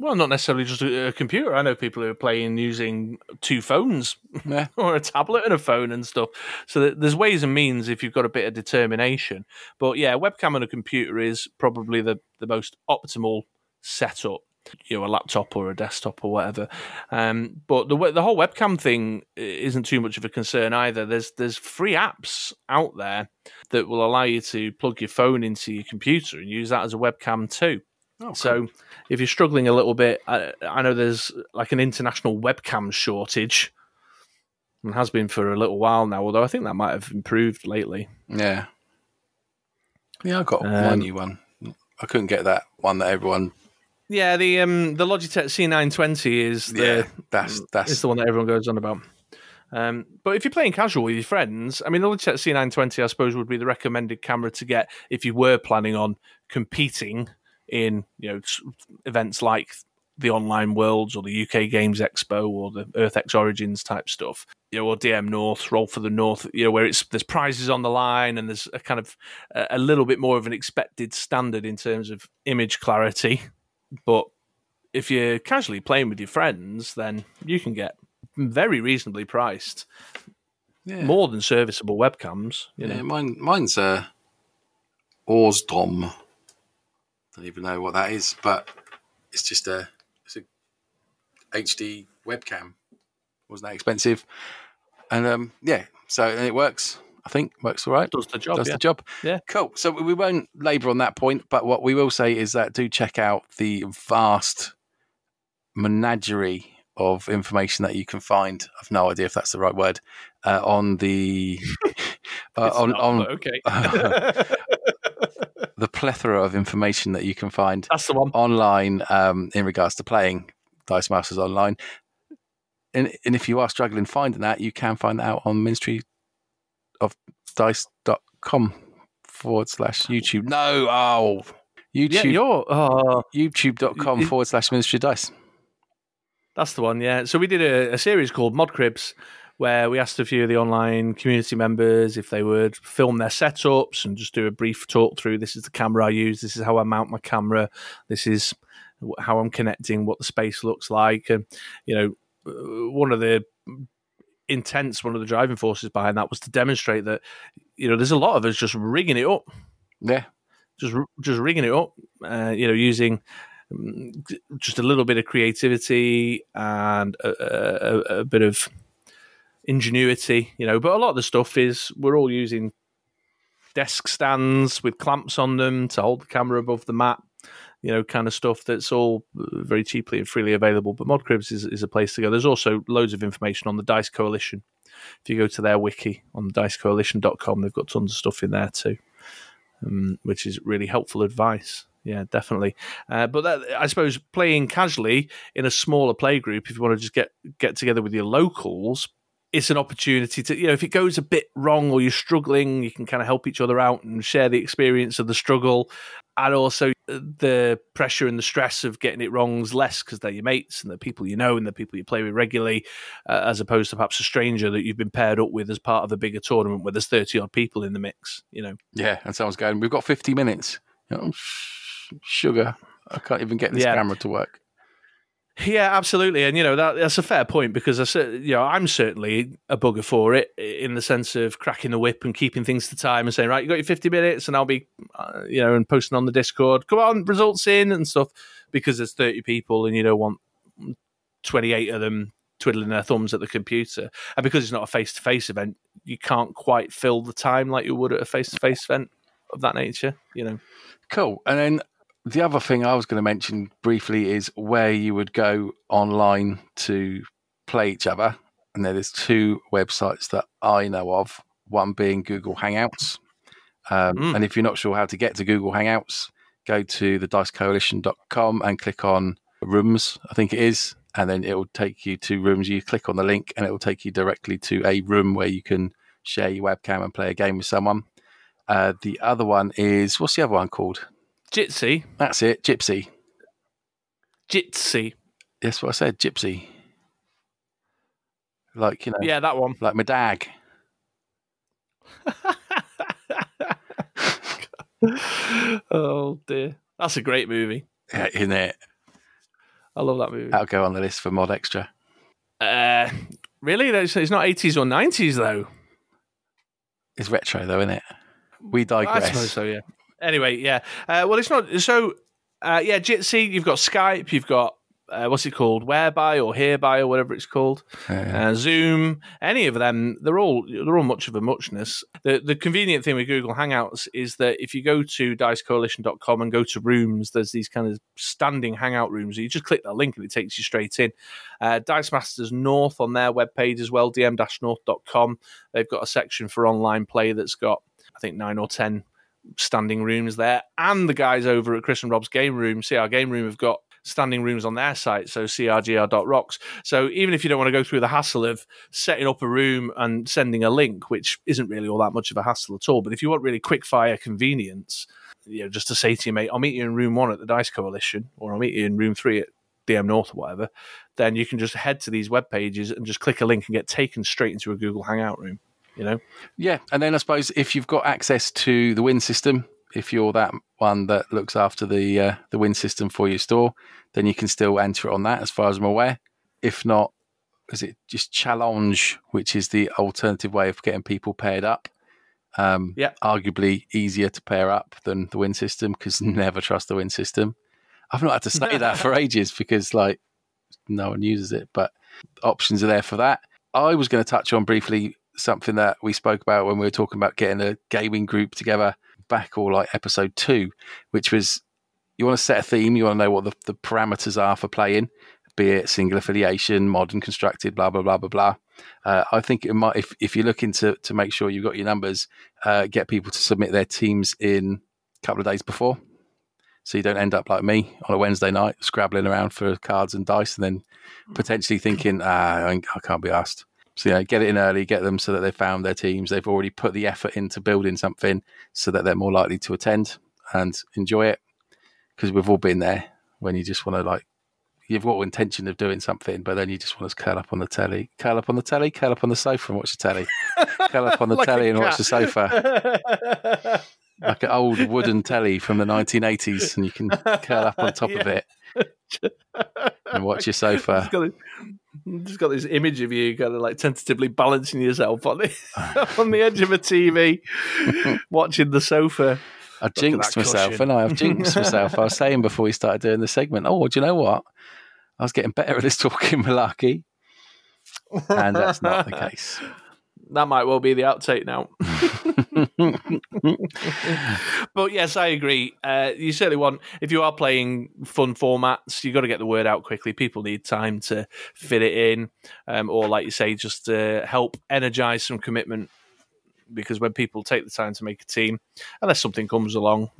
Well, not necessarily just a, a, computer. I know people who are playing using two phones yeah. or a tablet and a phone and stuff. So there's ways and means if you've got a bit of determination. But yeah, webcam and a computer is probably the, the most optimal setup you know a laptop or a desktop or whatever. Um, but the the whole webcam thing isn't too much of a concern either. There's there's free apps out there that will allow you to plug your phone into your computer and use that as a webcam too. Oh, cool. So if you're struggling a little bit, I, I know there's like an international webcam shortage. And has been for a little while now, although I think that might have improved lately. Yeah. Yeah, I got um, one new one. I couldn't get that one that everyone yeah, the um the Logitech C920 is the yeah, that's that's is the one that everyone goes on about. Um, but if you're playing casual with your friends, I mean, the Logitech C920, I suppose, would be the recommended camera to get if you were planning on competing in you know events like the online worlds or the UK Games Expo or the EarthX Origins type stuff, you know, or DM North, Roll for the North, you know, where it's there's prizes on the line and there's a kind of a, a little bit more of an expected standard in terms of image clarity but if you're casually playing with your friends, then you can get very reasonably priced, yeah. more than serviceable webcams. You yeah, know, mine, mine's a Ausdom. Don't even know what that is, but it's just a it's a HD webcam. Wasn't that expensive? And um, yeah, so and it works. Think works all right. Does the job. Does yeah. the job. Yeah. Cool. So we won't labour on that point, but what we will say is that do check out the vast menagerie of information that you can find. I've no idea if that's the right word uh, on the uh, on not, on okay. uh, the plethora of information that you can find. That's the one online um, in regards to playing Dice Masters online. And, and if you are struggling finding that, you can find that out on Ministry dice.com forward slash YouTube. No, oh, YouTube. Yeah, you're, uh, YouTube.com forward slash Ministry Dice. That's the one, yeah. So we did a, a series called Mod Cribs where we asked a few of the online community members if they would film their setups and just do a brief talk through this is the camera I use, this is how I mount my camera, this is how I'm connecting, what the space looks like. And, you know, uh, one of the intense one of the driving forces behind that was to demonstrate that you know there's a lot of us just rigging it up. Yeah. Just just rigging it up uh, you know using mm, just a little bit of creativity and a, a, a, bit of ingenuity you know but a lot of the stuff is we're all using desk stands with clamps on them to hold the camera above the mat you know, kind of stuff that's all very cheaply and freely available. But ModCribs is, is a place to go. There's also loads of information on the Dice Coalition. If you go to their wiki on dicecoalition.com, they've got tons of stuff in there too, um, which is really helpful advice. yeah, definitely. Uh, but that, I suppose playing casually in a smaller play group, if you want to just get get together with your locals, it's an opportunity to you know if it goes a bit wrong or you're struggling, you can kind of help each other out and share the experience of the struggle, and also uh, the pressure and the stress of getting it wrong is less because they're your mates and the people you know and the people you play with regularly, uh, as opposed to perhaps a stranger that you've been paired up with as part of a bigger tournament where there's thirty odd people in the mix. You know. Yeah, and someone's going, "We've got fifty minutes." You know, sugar. I can't even get this yeah. camera to work. Yeah, absolutely, and you know that that's a fair point because I you know, I'm certainly a bugger for it in the sense of cracking the whip and keeping things to time and saying, right, you got your 50 minutes, and I'll be, uh, you know, and posting on the Discord, come on, results in and stuff, because there's 30 people and you don't want 28 of them twiddling their thumbs at the computer, and because it's not a face to face event, you can't quite fill the time like you would at a face to face event of that nature, you know. Cool, and then the other thing I was going to mention briefly is where you would go online to play each other. And there's two websites that I know of, one being Google Hangouts. Um, mm. And if you're not sure how to get to Google Hangouts, go to the dicecoalition.com and click on rooms, I think it is. And then it will take you to rooms. You click on the link and it will take you directly to a room where you can share your webcam and play a game with someone. Uh, the other one is, what's the other one called? Jitsi. That's it, Gypsy. Jitsi. That's what I said, Gypsy. Like, you know. Yeah, that one. Like my dag. oh, dear. That's a great movie. Yeah, isn't it? I love that movie. That'll go on the list for Mod Extra. Uh, really? It's not 80s or 90s, though. It's retro, though, isn't it? We digress. I suppose so, yeah. Anyway, yeah. Uh, well, it's not. So, uh, yeah, Jitsi, you've got Skype, you've got uh, what's it called, Whereby or Hereby or whatever it's called, uh, Zoom, any of them, they're all they're all much of a muchness. The the convenient thing with Google Hangouts is that if you go to dicecoalition.com and go to rooms, there's these kind of standing hangout rooms. You just click that link and it takes you straight in. Uh, Dice Masters North on their webpage as well, dm-north.com. They've got a section for online play that's got I think nine or ten standing rooms there, and the guys over at Chris and Rob's game room, CR Game Room, have got standing rooms on their site, so crgr.rocks. So even if you don't want to go through the hassle of setting up a room and sending a link, which isn't really all that much of a hassle at all, but if you want really quick fire convenience, you know, just to say to your mate, I'll meet you in room one at the Dice Coalition, or I'll meet you in room three at DM North or whatever, then you can just head to these web pages and just click a link and get taken straight into a Google Hangout room you know? Yeah. And then I suppose if you've got access to the Win system, if you're that one that looks after the uh, the Win system for your store, then you can still enter it on that, as far as I'm aware. If not, is it just challenge, which is the alternative way of getting people paired up? Um, yeah, arguably easier to pair up than the Win system because never trust the Win system. I've not had to say that for ages because like no one uses it, but options are there for that. I was going to touch on briefly something that we spoke about when we were talking about getting a gaming group together back or like episode two, which was you want to set a theme, you want to know what the, the parameters are for playing, be it single affiliation, modern constructed, blah blah blah blah blah. Uh, I think it might if if you're looking to to make sure you've got your numbers, uh, get people to submit their teams in a couple of days before, so you don't end up like me on a Wednesday night scrabbling around for cards and dice, and then potentially thinking, ah, I can't be asked. So know, get it in early, get them so that they've found their teams. They've already put the effort into building something, so that they're more likely to attend and enjoy it. Because we've all been there when you just want to like, you've got intention of doing something, but then you just want to curl up on the telly, curl up on the telly, curl up on the sofa and watch the telly, curl up on the like telly and watch the sofa. like an old wooden telly from the 1980s, and you can curl up on top yeah. of it and watch your sofa just got this image of you kind of like tentatively balancing yourself on the on the edge of a TV, watching the sofa. I jinxed myself, and I have jinxed myself. I was saying before we started doing the segment, oh, do you know what? I was getting better at this talking malarkey, and that's not the case that might well be the outtake now. but yes, I agree. Uh, you certainly want, if you are playing fun formats, you've got to get the word out quickly. People need time to fit it in, um, or like you say, just to help energize some commitment. Because when people take the time to make a team, unless something comes along,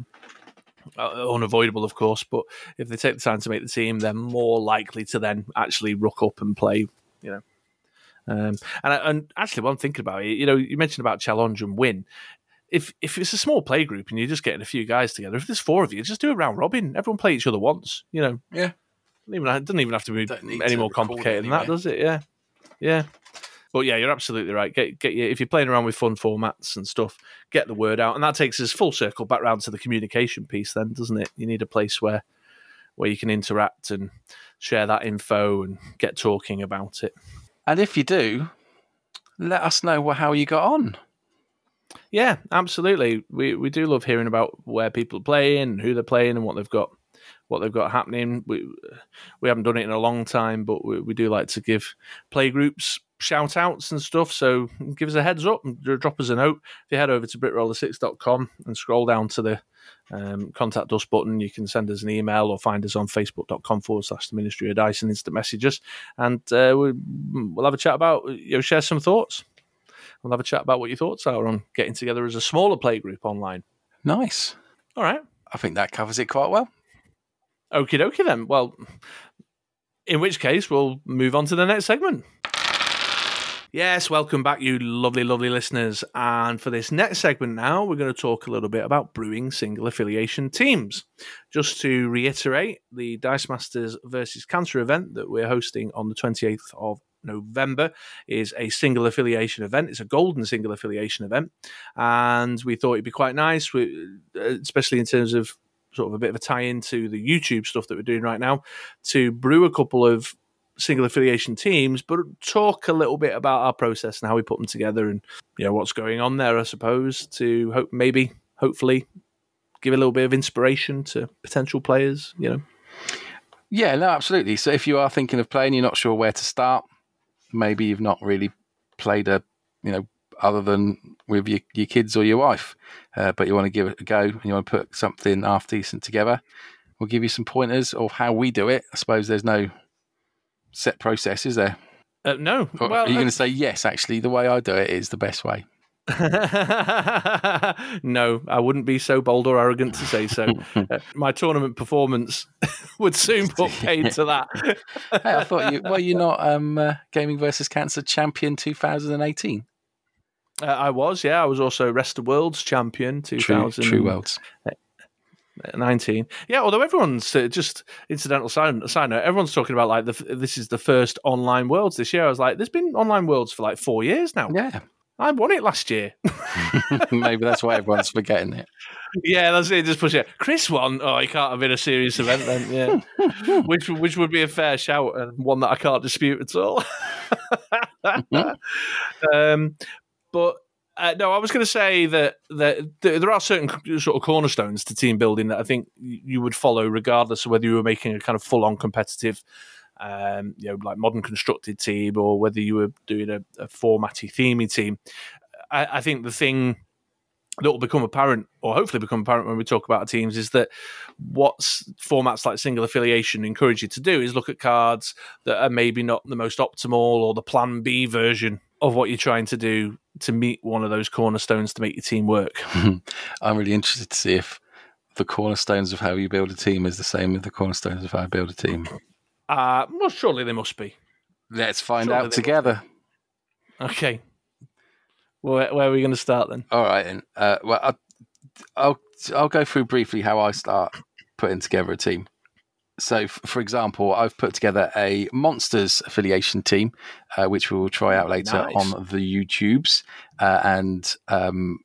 uh, unavoidable, of course. But if they take the time to make the team, they're more likely to then actually rock up and play. You know, um, and and actually, while I'm thinking about it, you know, you mentioned about challenge and win. If if it's a small play group and you're just getting a few guys together, if there's four of you, just do a round robin. Everyone play each other once. You know, Yeah. Even it doesn't even have to be any to more complicated than that, does it? Yeah, yeah. But yeah, you're absolutely right. Get get your, if you're playing around with fun formats and stuff, get the word out, and that takes us full circle back round to the communication piece. Then, doesn't it? You need a place where where you can interact and share that info and get talking about it. And if you do, let us know how you got on. Yeah, absolutely. We we do love hearing about where people are playing, who they're playing, and what they've got what they've got happening. We we haven't done it in a long time, but we, we do like to give play groups shout outs and stuff. So give us a heads up and drop us a note. If you head over to britroller6.com and scroll down to the um, contact us button, you can send us an email or find us on facebook.com forward slash the ministry of dice and instant messages. And uh, we, we'll have a chat about, you know, share some thoughts. We'll have a chat about what your thoughts are on getting together as a smaller play group online. Nice. All right. I think that covers it quite well. Okie dokie then. Well, in which case, we'll move on to the next segment. Yes, welcome back, you lovely, lovely listeners. And for this next segment now, we're going to talk a little bit about brewing single affiliation teams. Just to reiterate, the Dice Masters versus Cancer event that we're hosting on the 28th of November is a single affiliation event. It's a golden single affiliation event. And we thought it'd be quite nice, uh, especially in terms of sort of a bit of a tie into the YouTube stuff that we're doing right now, to brew a couple of single affiliation teams, but talk a little bit about our process and how we put them together and you know what's going on there. I suppose to hope maybe hopefully give a little bit of inspiration to potential players. You know, Yeah, no, absolutely. So if you are thinking of playing, you're not sure where to start, maybe you've not really played a, you know, other than with your, your kids or your wife, uh, but you want to give it a go and you want to put something half decent together, we'll give you some pointers of how we do it. I suppose there's no set process, is there? uh, no. Or well, are you going to say, yes, actually, the way I do it is the best way? no, I wouldn't be so bold or arrogant to say so. Uh, my tournament performance would soon put paid to that. Hey, I thought you, were you not um, uh, Gaming versus Cancer champion 2018? Uh, I was, yeah. I was also Rest of Worlds champion True, true worlds. Yeah, although everyone's uh, just incidental side, side note, everyone's talking about like the, this is the first online Worlds this year. I was like, there's been online Worlds for like four years now. Yeah, I won it last year. maybe that's why everyone's forgetting it. yeah, that's it. Just push it. Chris won. Oh, he can't have been a serious event then. Yeah, which which would be a fair shout and one that I can't dispute at all. um, but uh, no, I was going to say that, that th- there are certain sort of cornerstones to team building that I think you would follow, regardless of whether you were making a kind of full-on competitive, um, you know, like modern constructed team, or whether you were doing a, a formatty, themey team. I, I think the thing that will become apparent, or hopefully become apparent when we talk about teams, is that what formats like single affiliation encourage you to do is look at cards that are maybe not the most optimal or the plan B version of what you're trying to do to meet one of those cornerstones to make your team work. I'm really interested to see if the cornerstones of how you build a team is the same as the cornerstones of how I build a team. Uh, well, surely they must be. Let's find Surely out together. Okay. Where, where are we going to start then? All right, then. Uh, well, I'll, I'll I'll go through briefly how I start putting together a team. So, f- for example, I've put together a monsters affiliation team, uh, which we will try out later Nice. on the YouTubes, uh, and um,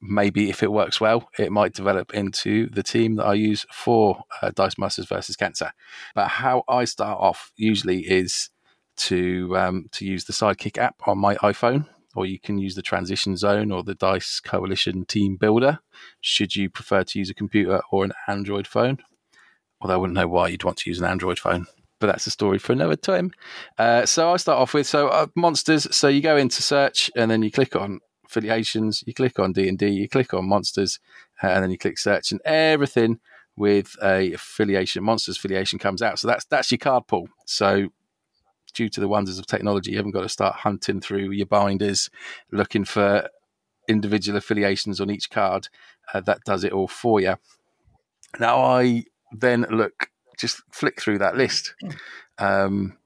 maybe if it works well, it might develop into the team that I use for uh, Dice Masters versus Cancer. But how I start off usually is to um, to use the Sidekick app on my iPhone, or you can use the Transition Zone or the Dice Coalition Team Builder. Should you prefer to use a computer or an Android phone? Although I wouldn't know why you'd want to use an Android phone, but that's a story for another time. Uh, so I start off with so uh, monsters. So you go into search and then you click on affiliations, you click on D and D, you click on monsters, uh, and then you click search, and everything with a affiliation monsters affiliation comes out. So that's that's your card pool. So due to the wonders of technology, you haven't got to start hunting through your binders looking for individual affiliations on each card. Uh, that does it all for you. Now I then look, just flick through that list. Um,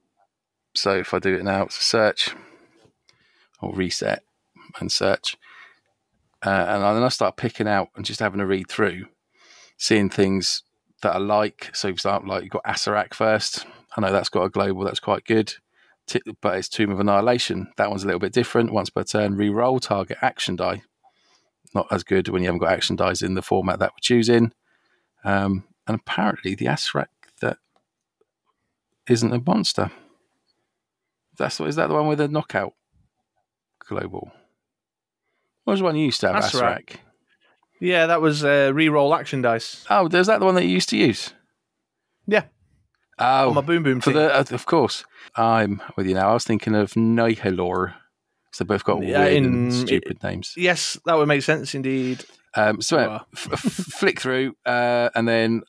so if I do it now, it's a search or reset and search. Uh, and then I start picking out and just having a read through, seeing things that I like. So, for example, like you've got Acererak first. I know that's got a global that's quite good, but it's Tomb of Annihilation. That one's a little bit different. Once per turn, re-roll target action die. Not as good when you haven't got action dies in the format that we're choosing. Um, and apparently, the Acererak that isn't a monster. That's is that the one with the knockout global? What was the one you used to have, right. Acererak? Yeah, that was uh, re-roll action dice. Oh, is that the one that you used to use? Yeah, Oh, on my boom boom for team. the uh, of course. I'm with you now. I was thinking of Nihilor. So both got Yeah, weird in- and stupid names. yes, that would make sense indeed. Um, so uh, f- flick through, uh, and then,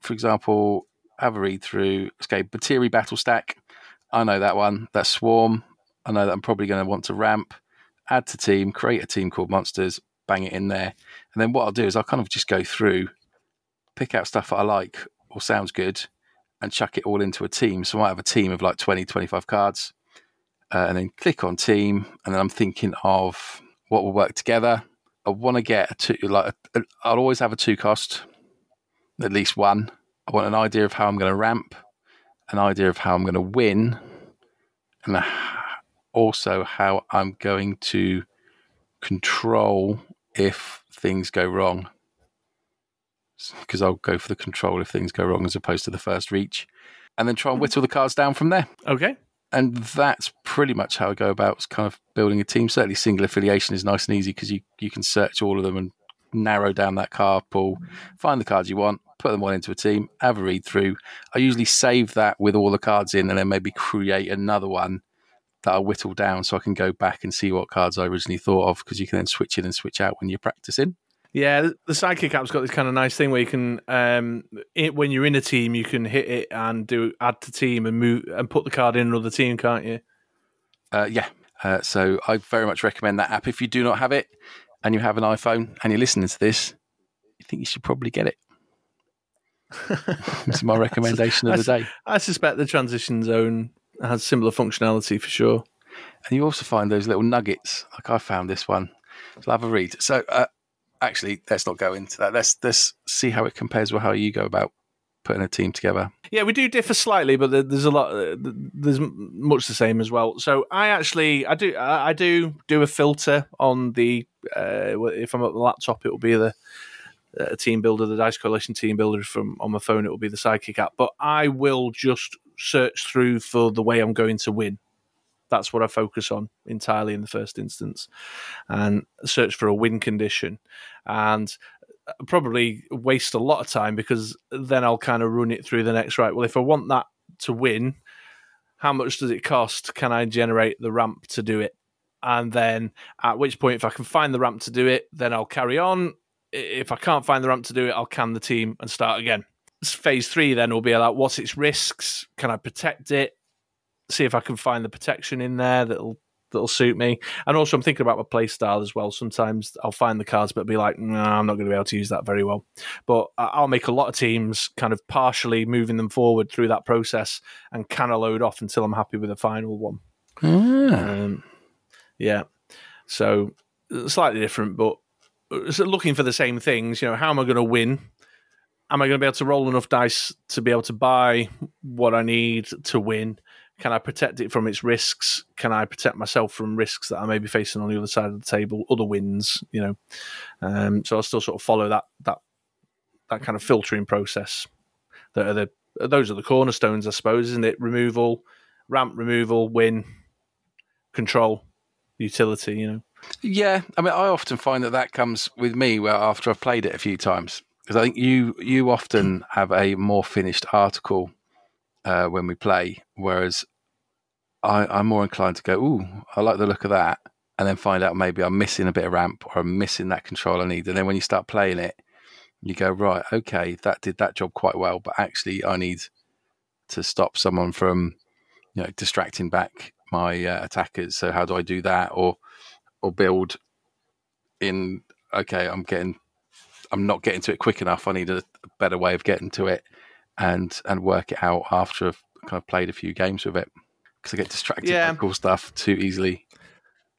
for example, have a read through. Okay, Batiri Battle Stack. I know that one. That's Swarm. I know that I'm probably going to want to ramp, add to team, create a team called Monsters, bang it in there, and then what I'll do is I'll kind of just go through, pick out stuff that I like or sounds good, and chuck it all into a team. So I might have a team of like 20, 25 cards, uh, and then click on team, and then I'm thinking of what will work together. I want to get a two, like I'll always have a two cost, at least one. I want an idea of how I'm going to ramp, an idea of how I'm going to win, and also how I'm going to control if things go wrong. Because I'll go for the control if things go wrong as opposed to the first reach, and then try and mm. whittle the cards down from there Okay. and that's pretty much how I go about kind of building a team. Certainly, single affiliation is nice and easy because you, you can search all of them and narrow down that card pool, find the cards you want, put them all into a team, have a read through. I usually save that with all the cards in and then maybe create another one that I whittle down so I can go back and see what cards I originally thought of because you can then switch in and switch out when you're practicing. Yeah, the- sidekick app's got this kind of nice thing where you can, um, it, when you're in a team, you can hit it and do add to team and move and put the card in another team, can't you? Uh, yeah. Uh, so I very much recommend that app. If you do not have it and you have an iPhone and you're listening to this, you think you should probably get it. it's my recommendation of the day. I suspect the transition zone has similar functionality for sure. And you also find those little nuggets. Like I found this one. So I'll have a read. So uh, actually, let's not go into that. Let's let's see how it compares with how you go about putting a team together. Yeah, we do differ slightly, but there's a lot. uh, There's much the same as well. So I actually, I do, I do do a filter on the. Uh, if I'm at the laptop, it will be the uh, team builder, the Dice Coalition team builder. From on my phone, it will be the Sidekick app. But I will just search through for the way I'm going to win. That's what I focus on entirely in the first instance, and search for a win condition, and probably waste a lot of time because then I'll kind of run it through the next right. Well, if I want that to win, how much does it cost? Can I generate the ramp to do it? And then at which point, if I can find the ramp to do it, then I'll carry on. If I can't find the ramp to do it, I'll can the team and start again. Phase three then will be like, what's its risks? Can I protect it? See if I can find the protection in there that'll that'll suit me. And also, I'm thinking about my play style as well. Sometimes I'll find the cards, but be like, no, I'm not going to be able to use that very well. But I- I'll make a lot of teams, kind of partially moving them forward through that process, and kind of load off until I'm happy with the final one. Um, yeah, so slightly different, but uh, looking for the same things. You know, how am I going to win? Am I going to be able to roll enough dice to be able to buy what I need to win? Can I protect it from its risks? Can I protect myself from risks that I may be facing on the other side of the table, other wins? You know, um, so I'll still sort of follow that that that kind of filtering process. That are the those are the cornerstones, I suppose, isn't it? Removal, ramp removal, win, control, utility. You know, Yeah, I mean, I often find that that comes with me where after I've played it a few times because I think you you often have a more finished article uh, when we play, whereas I, I'm more inclined to go, "Ooh, I like the look of that," and then find out maybe I'm missing a bit of ramp or I'm missing that control I need, and then when you start playing it, you go, "Right, okay, that did that job quite well, but actually I need to stop someone from, you know, distracting back my uh, attackers. So how do I do that?" or or build in okay i'm getting I'm not getting to it quick enough. I need a better way of getting to it and and work it out after I've kind of played a few games with it because I get distracted Yeah. by cool stuff too easily.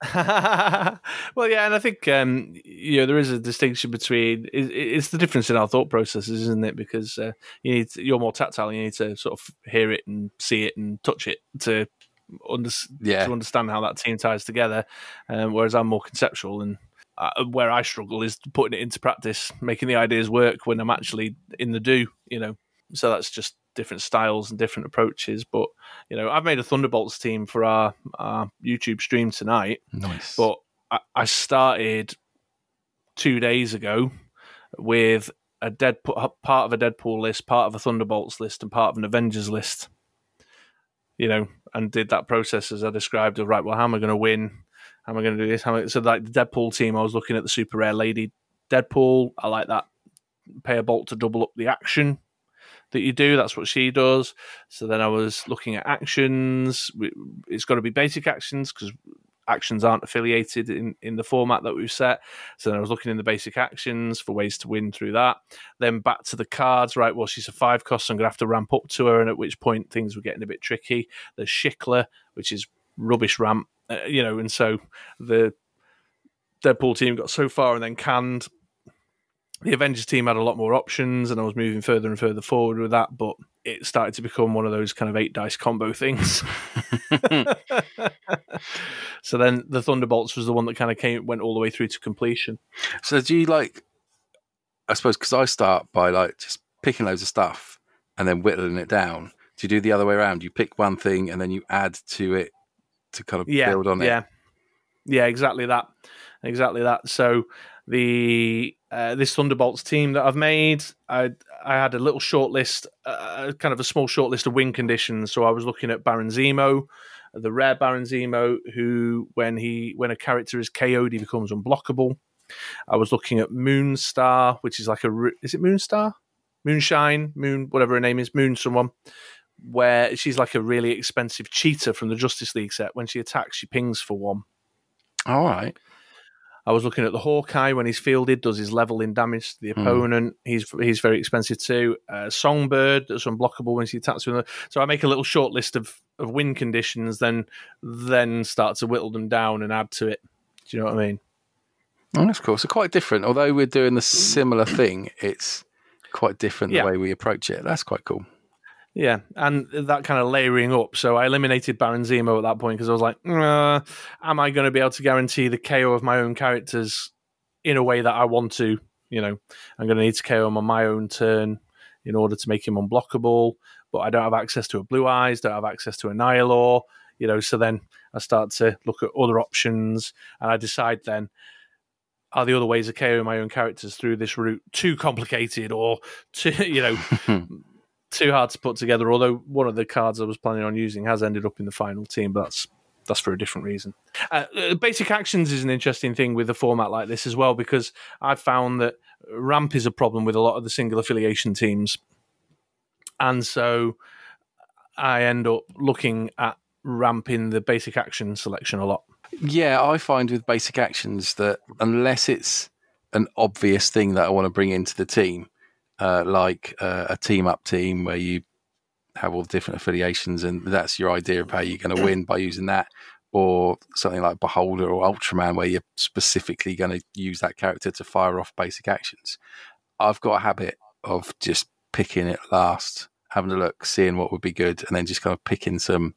well, yeah, and I think um, you know there is a distinction between it, it's the difference in our thought processes, isn't it? Because uh, you need to, you're more tactile, you need to sort of hear it and see it and touch it to under, Yeah. to understand how that team ties together. Um, whereas I'm more conceptual, and uh, where I struggle is putting it into practice, making the ideas work when I'm actually in the do. You know, so that's just different styles and different approaches. But you know, I've made a Thunderbolts team for our, our YouTube stream tonight. Nice. But I, I started two days ago with a dead part of a Deadpool list, part of a Thunderbolts list, and part of an Avengers list. You know, and did that process as I described of right. Well, how am I going to win? How am I going to do this? How am I, so like the Deadpool team, I was looking at the super rare lady Deadpool. I like that. Pay a bolt to double up the action that you do. That's what she does. So then I was looking at actions. It's got to be basic actions because actions aren't affiliated in, in the format that we've set. So then I was looking in the basic actions for ways to win through that. Then back to the cards, right? Well, she's a five cost, so I'm going to have to ramp up to her, and at which point things were getting a bit tricky. There's Shiklah, which is rubbish ramp, uh, you know, and so the Deadpool team got so far and then canned. The Avengers team had a lot more options, and I was moving further and further forward with that, but it started to become one of those kind of eight dice combo things. so then the Thunderbolts was the one that kind of came went all the way through to completion. So do you like? I suppose because I start by like just picking loads of stuff and then whittling it down. Do you do the other way around? You pick one thing and then you add to it to kind of Yeah, build on it. yeah, yeah, exactly that, exactly that. So the uh, this Thunderbolts team that I've made, I I had a little short list, uh, kind of a small short list of win conditions. So I was looking at Baron Zemo, the rare Baron Zemo, who when he when a character is KO'd, he becomes unblockable. I was looking at Moonstar, which is like a is it Moonstar, Moonshine, Moon, whatever her name is, Moon someone, where she's like a really expensive cheater from the Justice League set. When she attacks, she pings for one. All right. I was looking at the Hawkeye when he's fielded, does his level in damage to the opponent. He's he's very expensive too. Uh, Songbird that's unblockable when she attacks with. So I make a little short list of, of win conditions, then then start to whittle them down and add to it. Do you know what I mean? Oh, that's cool. So quite different. Although we're doing the similar thing, it's quite different Yeah. the way we approach it. That's quite cool. Yeah, and that kind of layering up. So I eliminated Baron Zemo at that point because I was like, uh, am I going to be able to guarantee the KO of my own characters in a way that I want to? You know, I'm going to need to KO him on my own turn in order to make him unblockable. But I don't have access to a Blue Eyes, don't have access to a Nihilor. You know, so then I start to look at other options, and I decide then. Are the other ways of KOing my own characters through this route too complicated or too, you know, too hard to put together. Although one of the cards I was planning on using has ended up in the final team, but that's that's for a different reason. Uh, uh, basic actions is an interesting thing with a format like this as well because I've found that ramp is a problem with a lot of the single affiliation teams, and so I end up looking at ramp in the basic action selection a lot. Yeah, I find with basic actions that unless it's an obvious thing that I want to bring into the team, uh, like uh, a team up team where you have all the different affiliations and that's your idea of how you're going to win by using that, or something like Beholder or Ultraman where you're specifically going to use that character to fire off basic actions. I've got a habit of just picking it last, having a look, seeing what would be good, and then just kind of picking some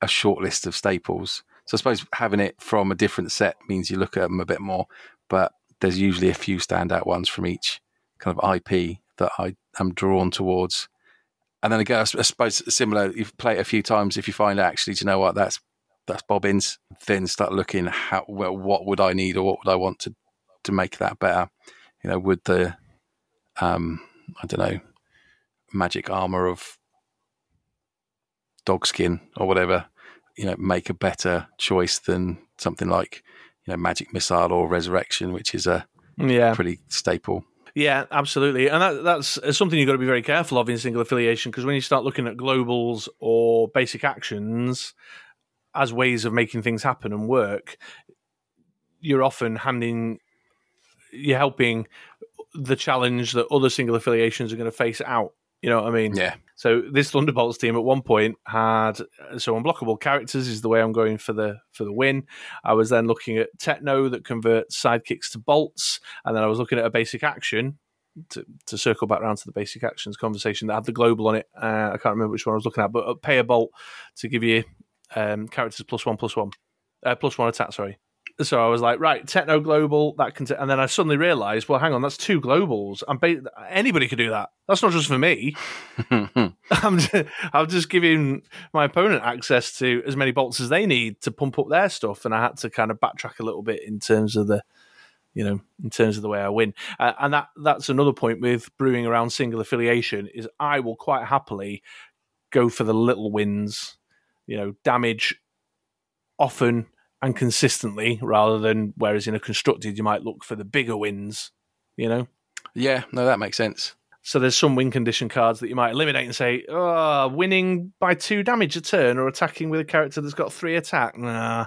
a short list of staples. So I suppose having it from a different set means you look at them a bit more, but there's usually a few standout ones from each kind of IP that I am drawn towards. And then again, I suppose similar. You play it a few times. If you find actually, do you know what? That's that's Bobbins. Then start looking how well, what would I need or what would I want to to make that better. You know, would the um I don't know magic armor of dog skin or whatever you know make a better choice than something like you know magic missile or resurrection which is a Yeah, pretty staple Yeah, absolutely, and that, that's uh, something you've got to be very careful of in single affiliation because when you start looking at globals or basic actions as ways of making things happen and work, you're often handing, you're helping the challenge that other single affiliations are going to face out. You know what I mean? Yeah. So this Thunderbolts team at one point had so unblockable characters is the way I'm going for the for the win. I was then looking at techno that converts sidekicks to bolts, and then I was looking at a basic action to, to circle back around to the basic actions conversation that had the global on it. Uh, I can't remember which one I was looking at, but pay a bolt to give you um, characters plus one plus one uh, plus one attack. Sorry, so I was like, right, techno global that can, t-. and then I suddenly realised, well, hang on, that's two globals. I'm ba- anybody could do that. That's not just for me. I'm just, I'm just giving my opponent access to as many bolts as they need to pump up their stuff, and I had to kind of backtrack a little bit in terms of the, you know, in terms of the way I win. Uh, and that that's another point with brewing around single affiliation is I will quite happily go for the little wins, you know, damage often and consistently rather than whereas in a constructed you might look for the bigger wins, you know? Yeah, no, that makes sense. So there's some win condition cards that you might eliminate and say, oh, winning by two damage a turn or attacking with a character that's got three attack. Nah.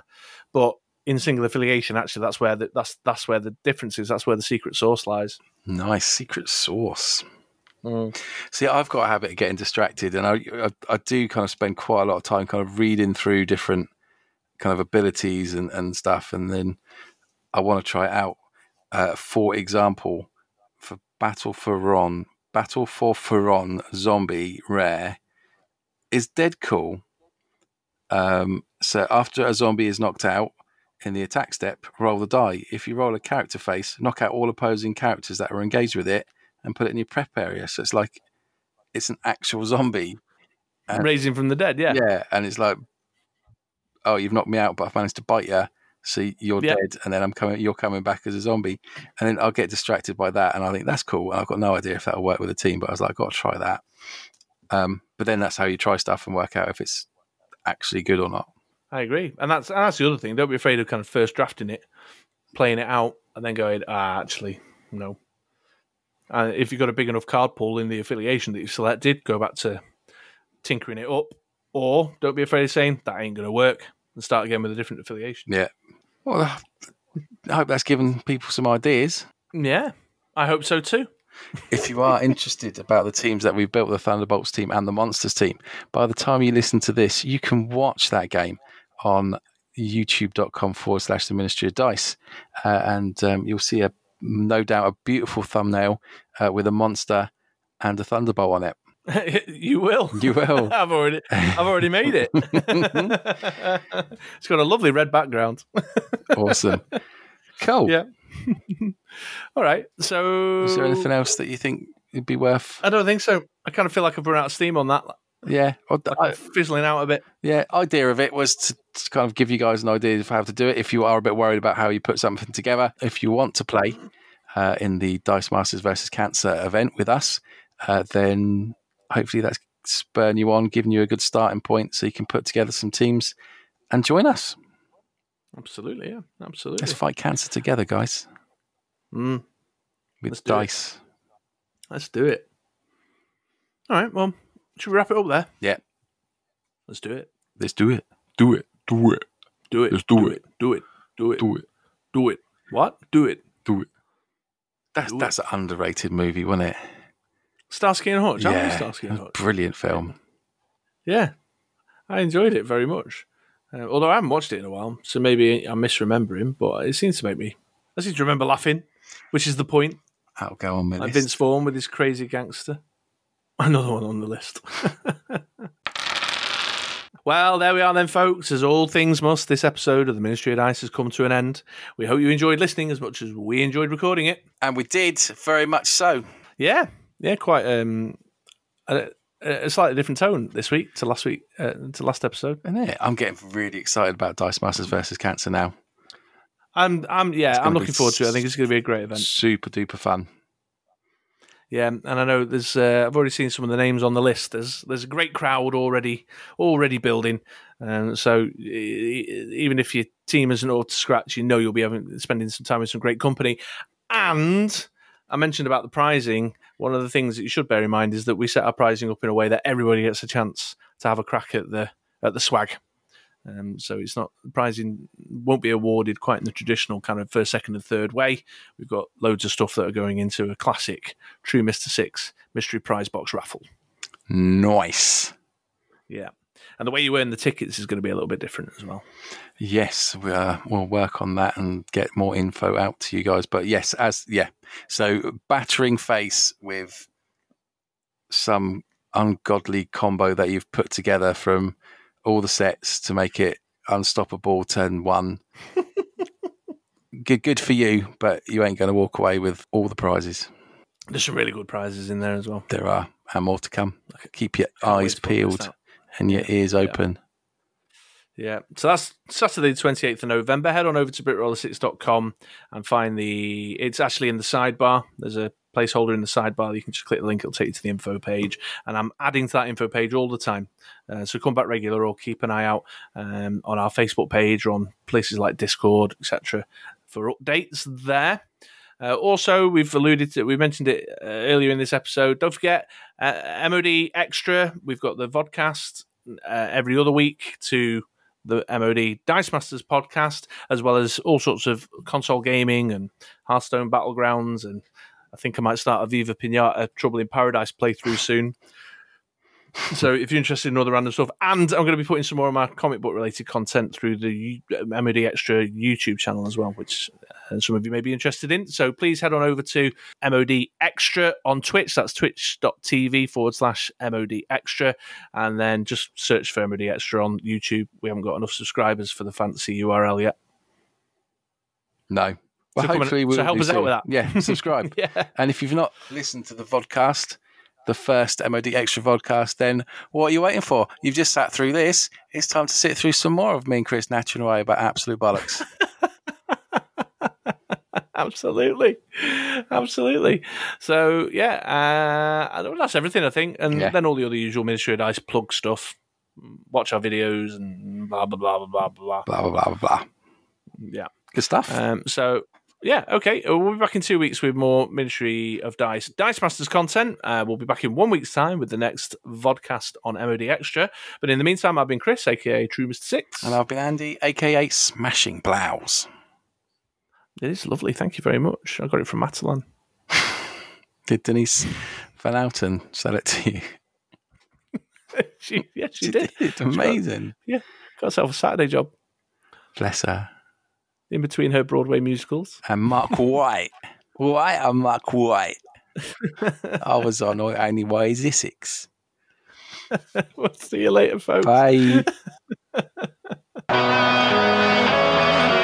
But in single affiliation, actually, that's where the, that's that's where the difference is. That's where the secret source lies. Nice secret source. Mm. See, I've got a habit of getting distracted, and I, I, I do kind of spend quite a lot of time kind of reading through different kind of abilities and, and stuff, and then I want to try it out. Uh, for example, for Battle for Ron, Battle for Faerûn Zombie Rare is dead cool. Um, so after a zombie is knocked out in the attack step, roll the die. If you roll a character face, knock out all opposing characters that are engaged with it, and put it in your prep area. So it's like it's an actual zombie. And, Raising from the dead, yeah. Yeah, and it's like oh, you've knocked me out, but I've managed to bite you. So you're yep. dead, and then I'm coming. You're coming back as a zombie, and then I'll get distracted by that, and I think that's cool. And I've got no idea if that'll work with a team, but I was like, I've got to try that. Um, but then that's how you try stuff and work out if it's actually good or not. I agree, and that's and that's the other thing. Don't be afraid of kind of first drafting it, playing it out, and then going, ah, actually, no. And if you've got a big enough card pool in the affiliation that you've selected, go back to tinkering it up or don't be afraid of saying that ain't going to work and start again with a different affiliation. Yeah. Well, I hope that's given people some ideas. Yeah, I hope so too. if you are interested about the teams that we've built, the Thunderbolts team and the Monsters team, by the time you listen to this, you can watch that game on youtube.com forward slash the Ministry of Dice. Uh, and um, you'll see a no doubt a beautiful thumbnail uh, with a monster and a thunderbolt on it. you will. You will. I've already, I've already made it. it's got a lovely red background. awesome. Cool. Yeah. All right. So, is there anything else that you think would be worth? I don't think so. I kind of feel like I've run out of steam on that. Yeah, like I, fizzling out a bit. Yeah, idea of it was to, to, kind of give you guys an idea of how to do it. If you are a bit worried about how you put something together, if you want to play uh, in the Dice Masters versus Cancer event with us, uh, then hopefully that's spurring you on, giving you a good starting point so you can put together some teams and join us. Absolutely, yeah, absolutely. Let's fight cancer together, guys. Mm. With Let's dice. Let's do it. All right, well, should we wrap it up there? Yeah. Let's do it. Let's do it. Do it. Do it. Do it. Let's do, do it. it. Do it. Do it. Do it. Do it. What? Do it. Do it. That's do that's it. an underrated movie, wasn't it? Starsky and Hutch. Yeah, Starsky and Hutch. Brilliant film. Yeah, I enjoyed it very much. Uh, although I haven't watched it in a while, so maybe I'm misremembering, but it seems to make me. I seem to remember laughing, which is the point. That'll go on my like. Vince Vaughn with his crazy gangster. Another one on the list. well, there we are then, folks. As all things must, this episode of the Ministry of Dice has come to an end. We hope you enjoyed listening as much as we enjoyed recording it. And we did, very much so. Yeah, yeah, quite um, a, a, slightly different tone this week to last week uh, to last episode. And I'm getting really excited about Dice Masters versus Cancer now. I'm, I'm, yeah, I'm looking forward to it. I think it's going to be a great event. Super duper fun. Yeah, and I know there's. Uh, I've already seen some of the names on the list. There's there's a great crowd already already building, and so even if your team isn't up to scratch, you know you'll be having spending some time with some great company. And I mentioned about the prizing one of the things that you should bear in mind is that we set our pricing up in a way that everybody gets a chance to have a crack at the at the swag. Um, so it's not the prizing won't be awarded quite in the traditional kind of first, second, and third way. We've got loads of stuff that are going into a classic True Mister Six mystery prize box raffle. Nice. Yeah, and the way you earn the tickets is going to be a little bit different as well. Yes, we, uh, we'll work on that and get more info out to you guys. But yes, as yeah, so battering face with some ungodly combo that you've put together from all the sets to make it unstoppable turn one. good, good for you, but you ain't going to walk away with all the prizes. There's some really good prizes in there as well. There are, and more to come. Keep your eyes to put this peeled. And your ears open. Yeah. So that's Saturday, the 28th of November. Head on over to BritRoller6.com and find the. It's actually in the sidebar. There's a placeholder in the sidebar. You can just click the link, it'll take you to the info page. And I'm adding to that info page all the time. Uh, so come back regular or keep an eye out um, on our Facebook page or on places like Discord, etc., for updates there. Uh, also, we've alluded to, we mentioned it uh, earlier in this episode. Don't forget, uh, MOD Extra. We've got the vodcast uh, every other week to the MOD Dice Masters podcast, as well as all sorts of console gaming and Hearthstone Battlegrounds. And I think I might start a Viva Pinata Trouble in Paradise playthrough soon. So if you're interested in other random stuff, and I'm going to be putting some more of my comic book related content through the MOD Extra YouTube channel as well, which uh, some of you may be interested in. So please head on over to MOD Extra on Twitch. That's twitch.tv forward slash MOD Extra. And then just search for MOD Extra on YouTube. We haven't got enough subscribers for the fancy URL yet. No. Well, So come on- hopefully we'll so help be us out with that. Yeah, subscribe. Yeah. And if you've not listened to the vodcast, the first MOD Extra vodcast, then what are you waiting for? You've just sat through this. It's time to sit through some more of me and Chris nattering away about absolute bollocks. Absolutely, absolutely. So yeah, uh, that's everything I think, and Yeah. then all the other usual Ministry of Dice plug stuff. Watch our videos and blah blah blah blah blah blah. blah, blah, blah, blah, blah. Yeah. Good stuff. Um, so yeah, okay. uh, We'll be back in two weeks with more Ministry of Dice Dice Masters content. Uh, we'll be back in one week's time with the next vodcast on MOD Extra. But in the meantime, I've been Chris, aka True Mister Six. and I've been Andy, aka Smashing Blouse. It is lovely. Thank you very much. I got it from Matalan. Did Denise Van Outen sell it to you? she, yeah, she did. Amazing. Yeah. Got herself a Saturday job Bless her. In between her Broadway musicals. And Mark Wright. White and Mark Wright. I was on Only Ways Essex. we'll see you later, folks. Bye.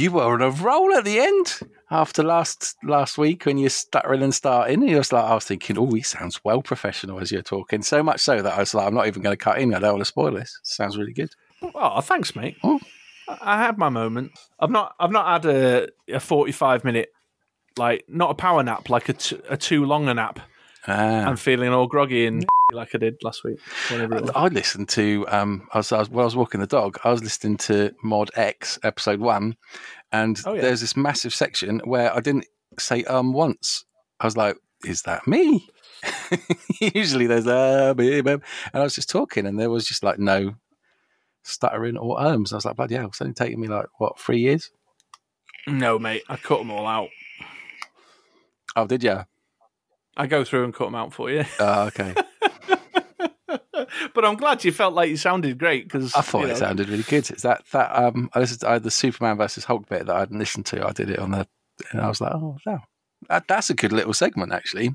you were on a roll at the end after last last week when you're stuttering and starting. You was like, I was thinking, oh, he sounds well professional as you're talking. So much so that I was like, I'm not even going to cut in. I don't want to spoil this. Sounds really good. Oh, thanks, mate. Oh. I I had my moment. I've not. I've not had a, a forty-five minute, like not a power nap, like a, t- a too long a nap. Ah. I'm feeling all groggy and like I did last week. I listened to um, I was, I was while I was walking the dog. I was listening to Mod X episode one, and Oh, yeah. there's this massive section where I didn't say um once. I was like, "Is that me?" Usually there's uh, and I was just talking, and there was just like no stuttering or ums. I was like, "Bloody hell!" It's only taken me like what three years? No, mate. I cut them all out. Oh, did you? I go through and cut them out for you. Oh, okay. but I'm glad you felt like you sounded great because I thought it sounded really good. It's that that um, I listened to I had the Superman versus Hulk bit that I hadn't listened to. I did it on the, and I was like, oh, wow, that, that's a good little segment actually.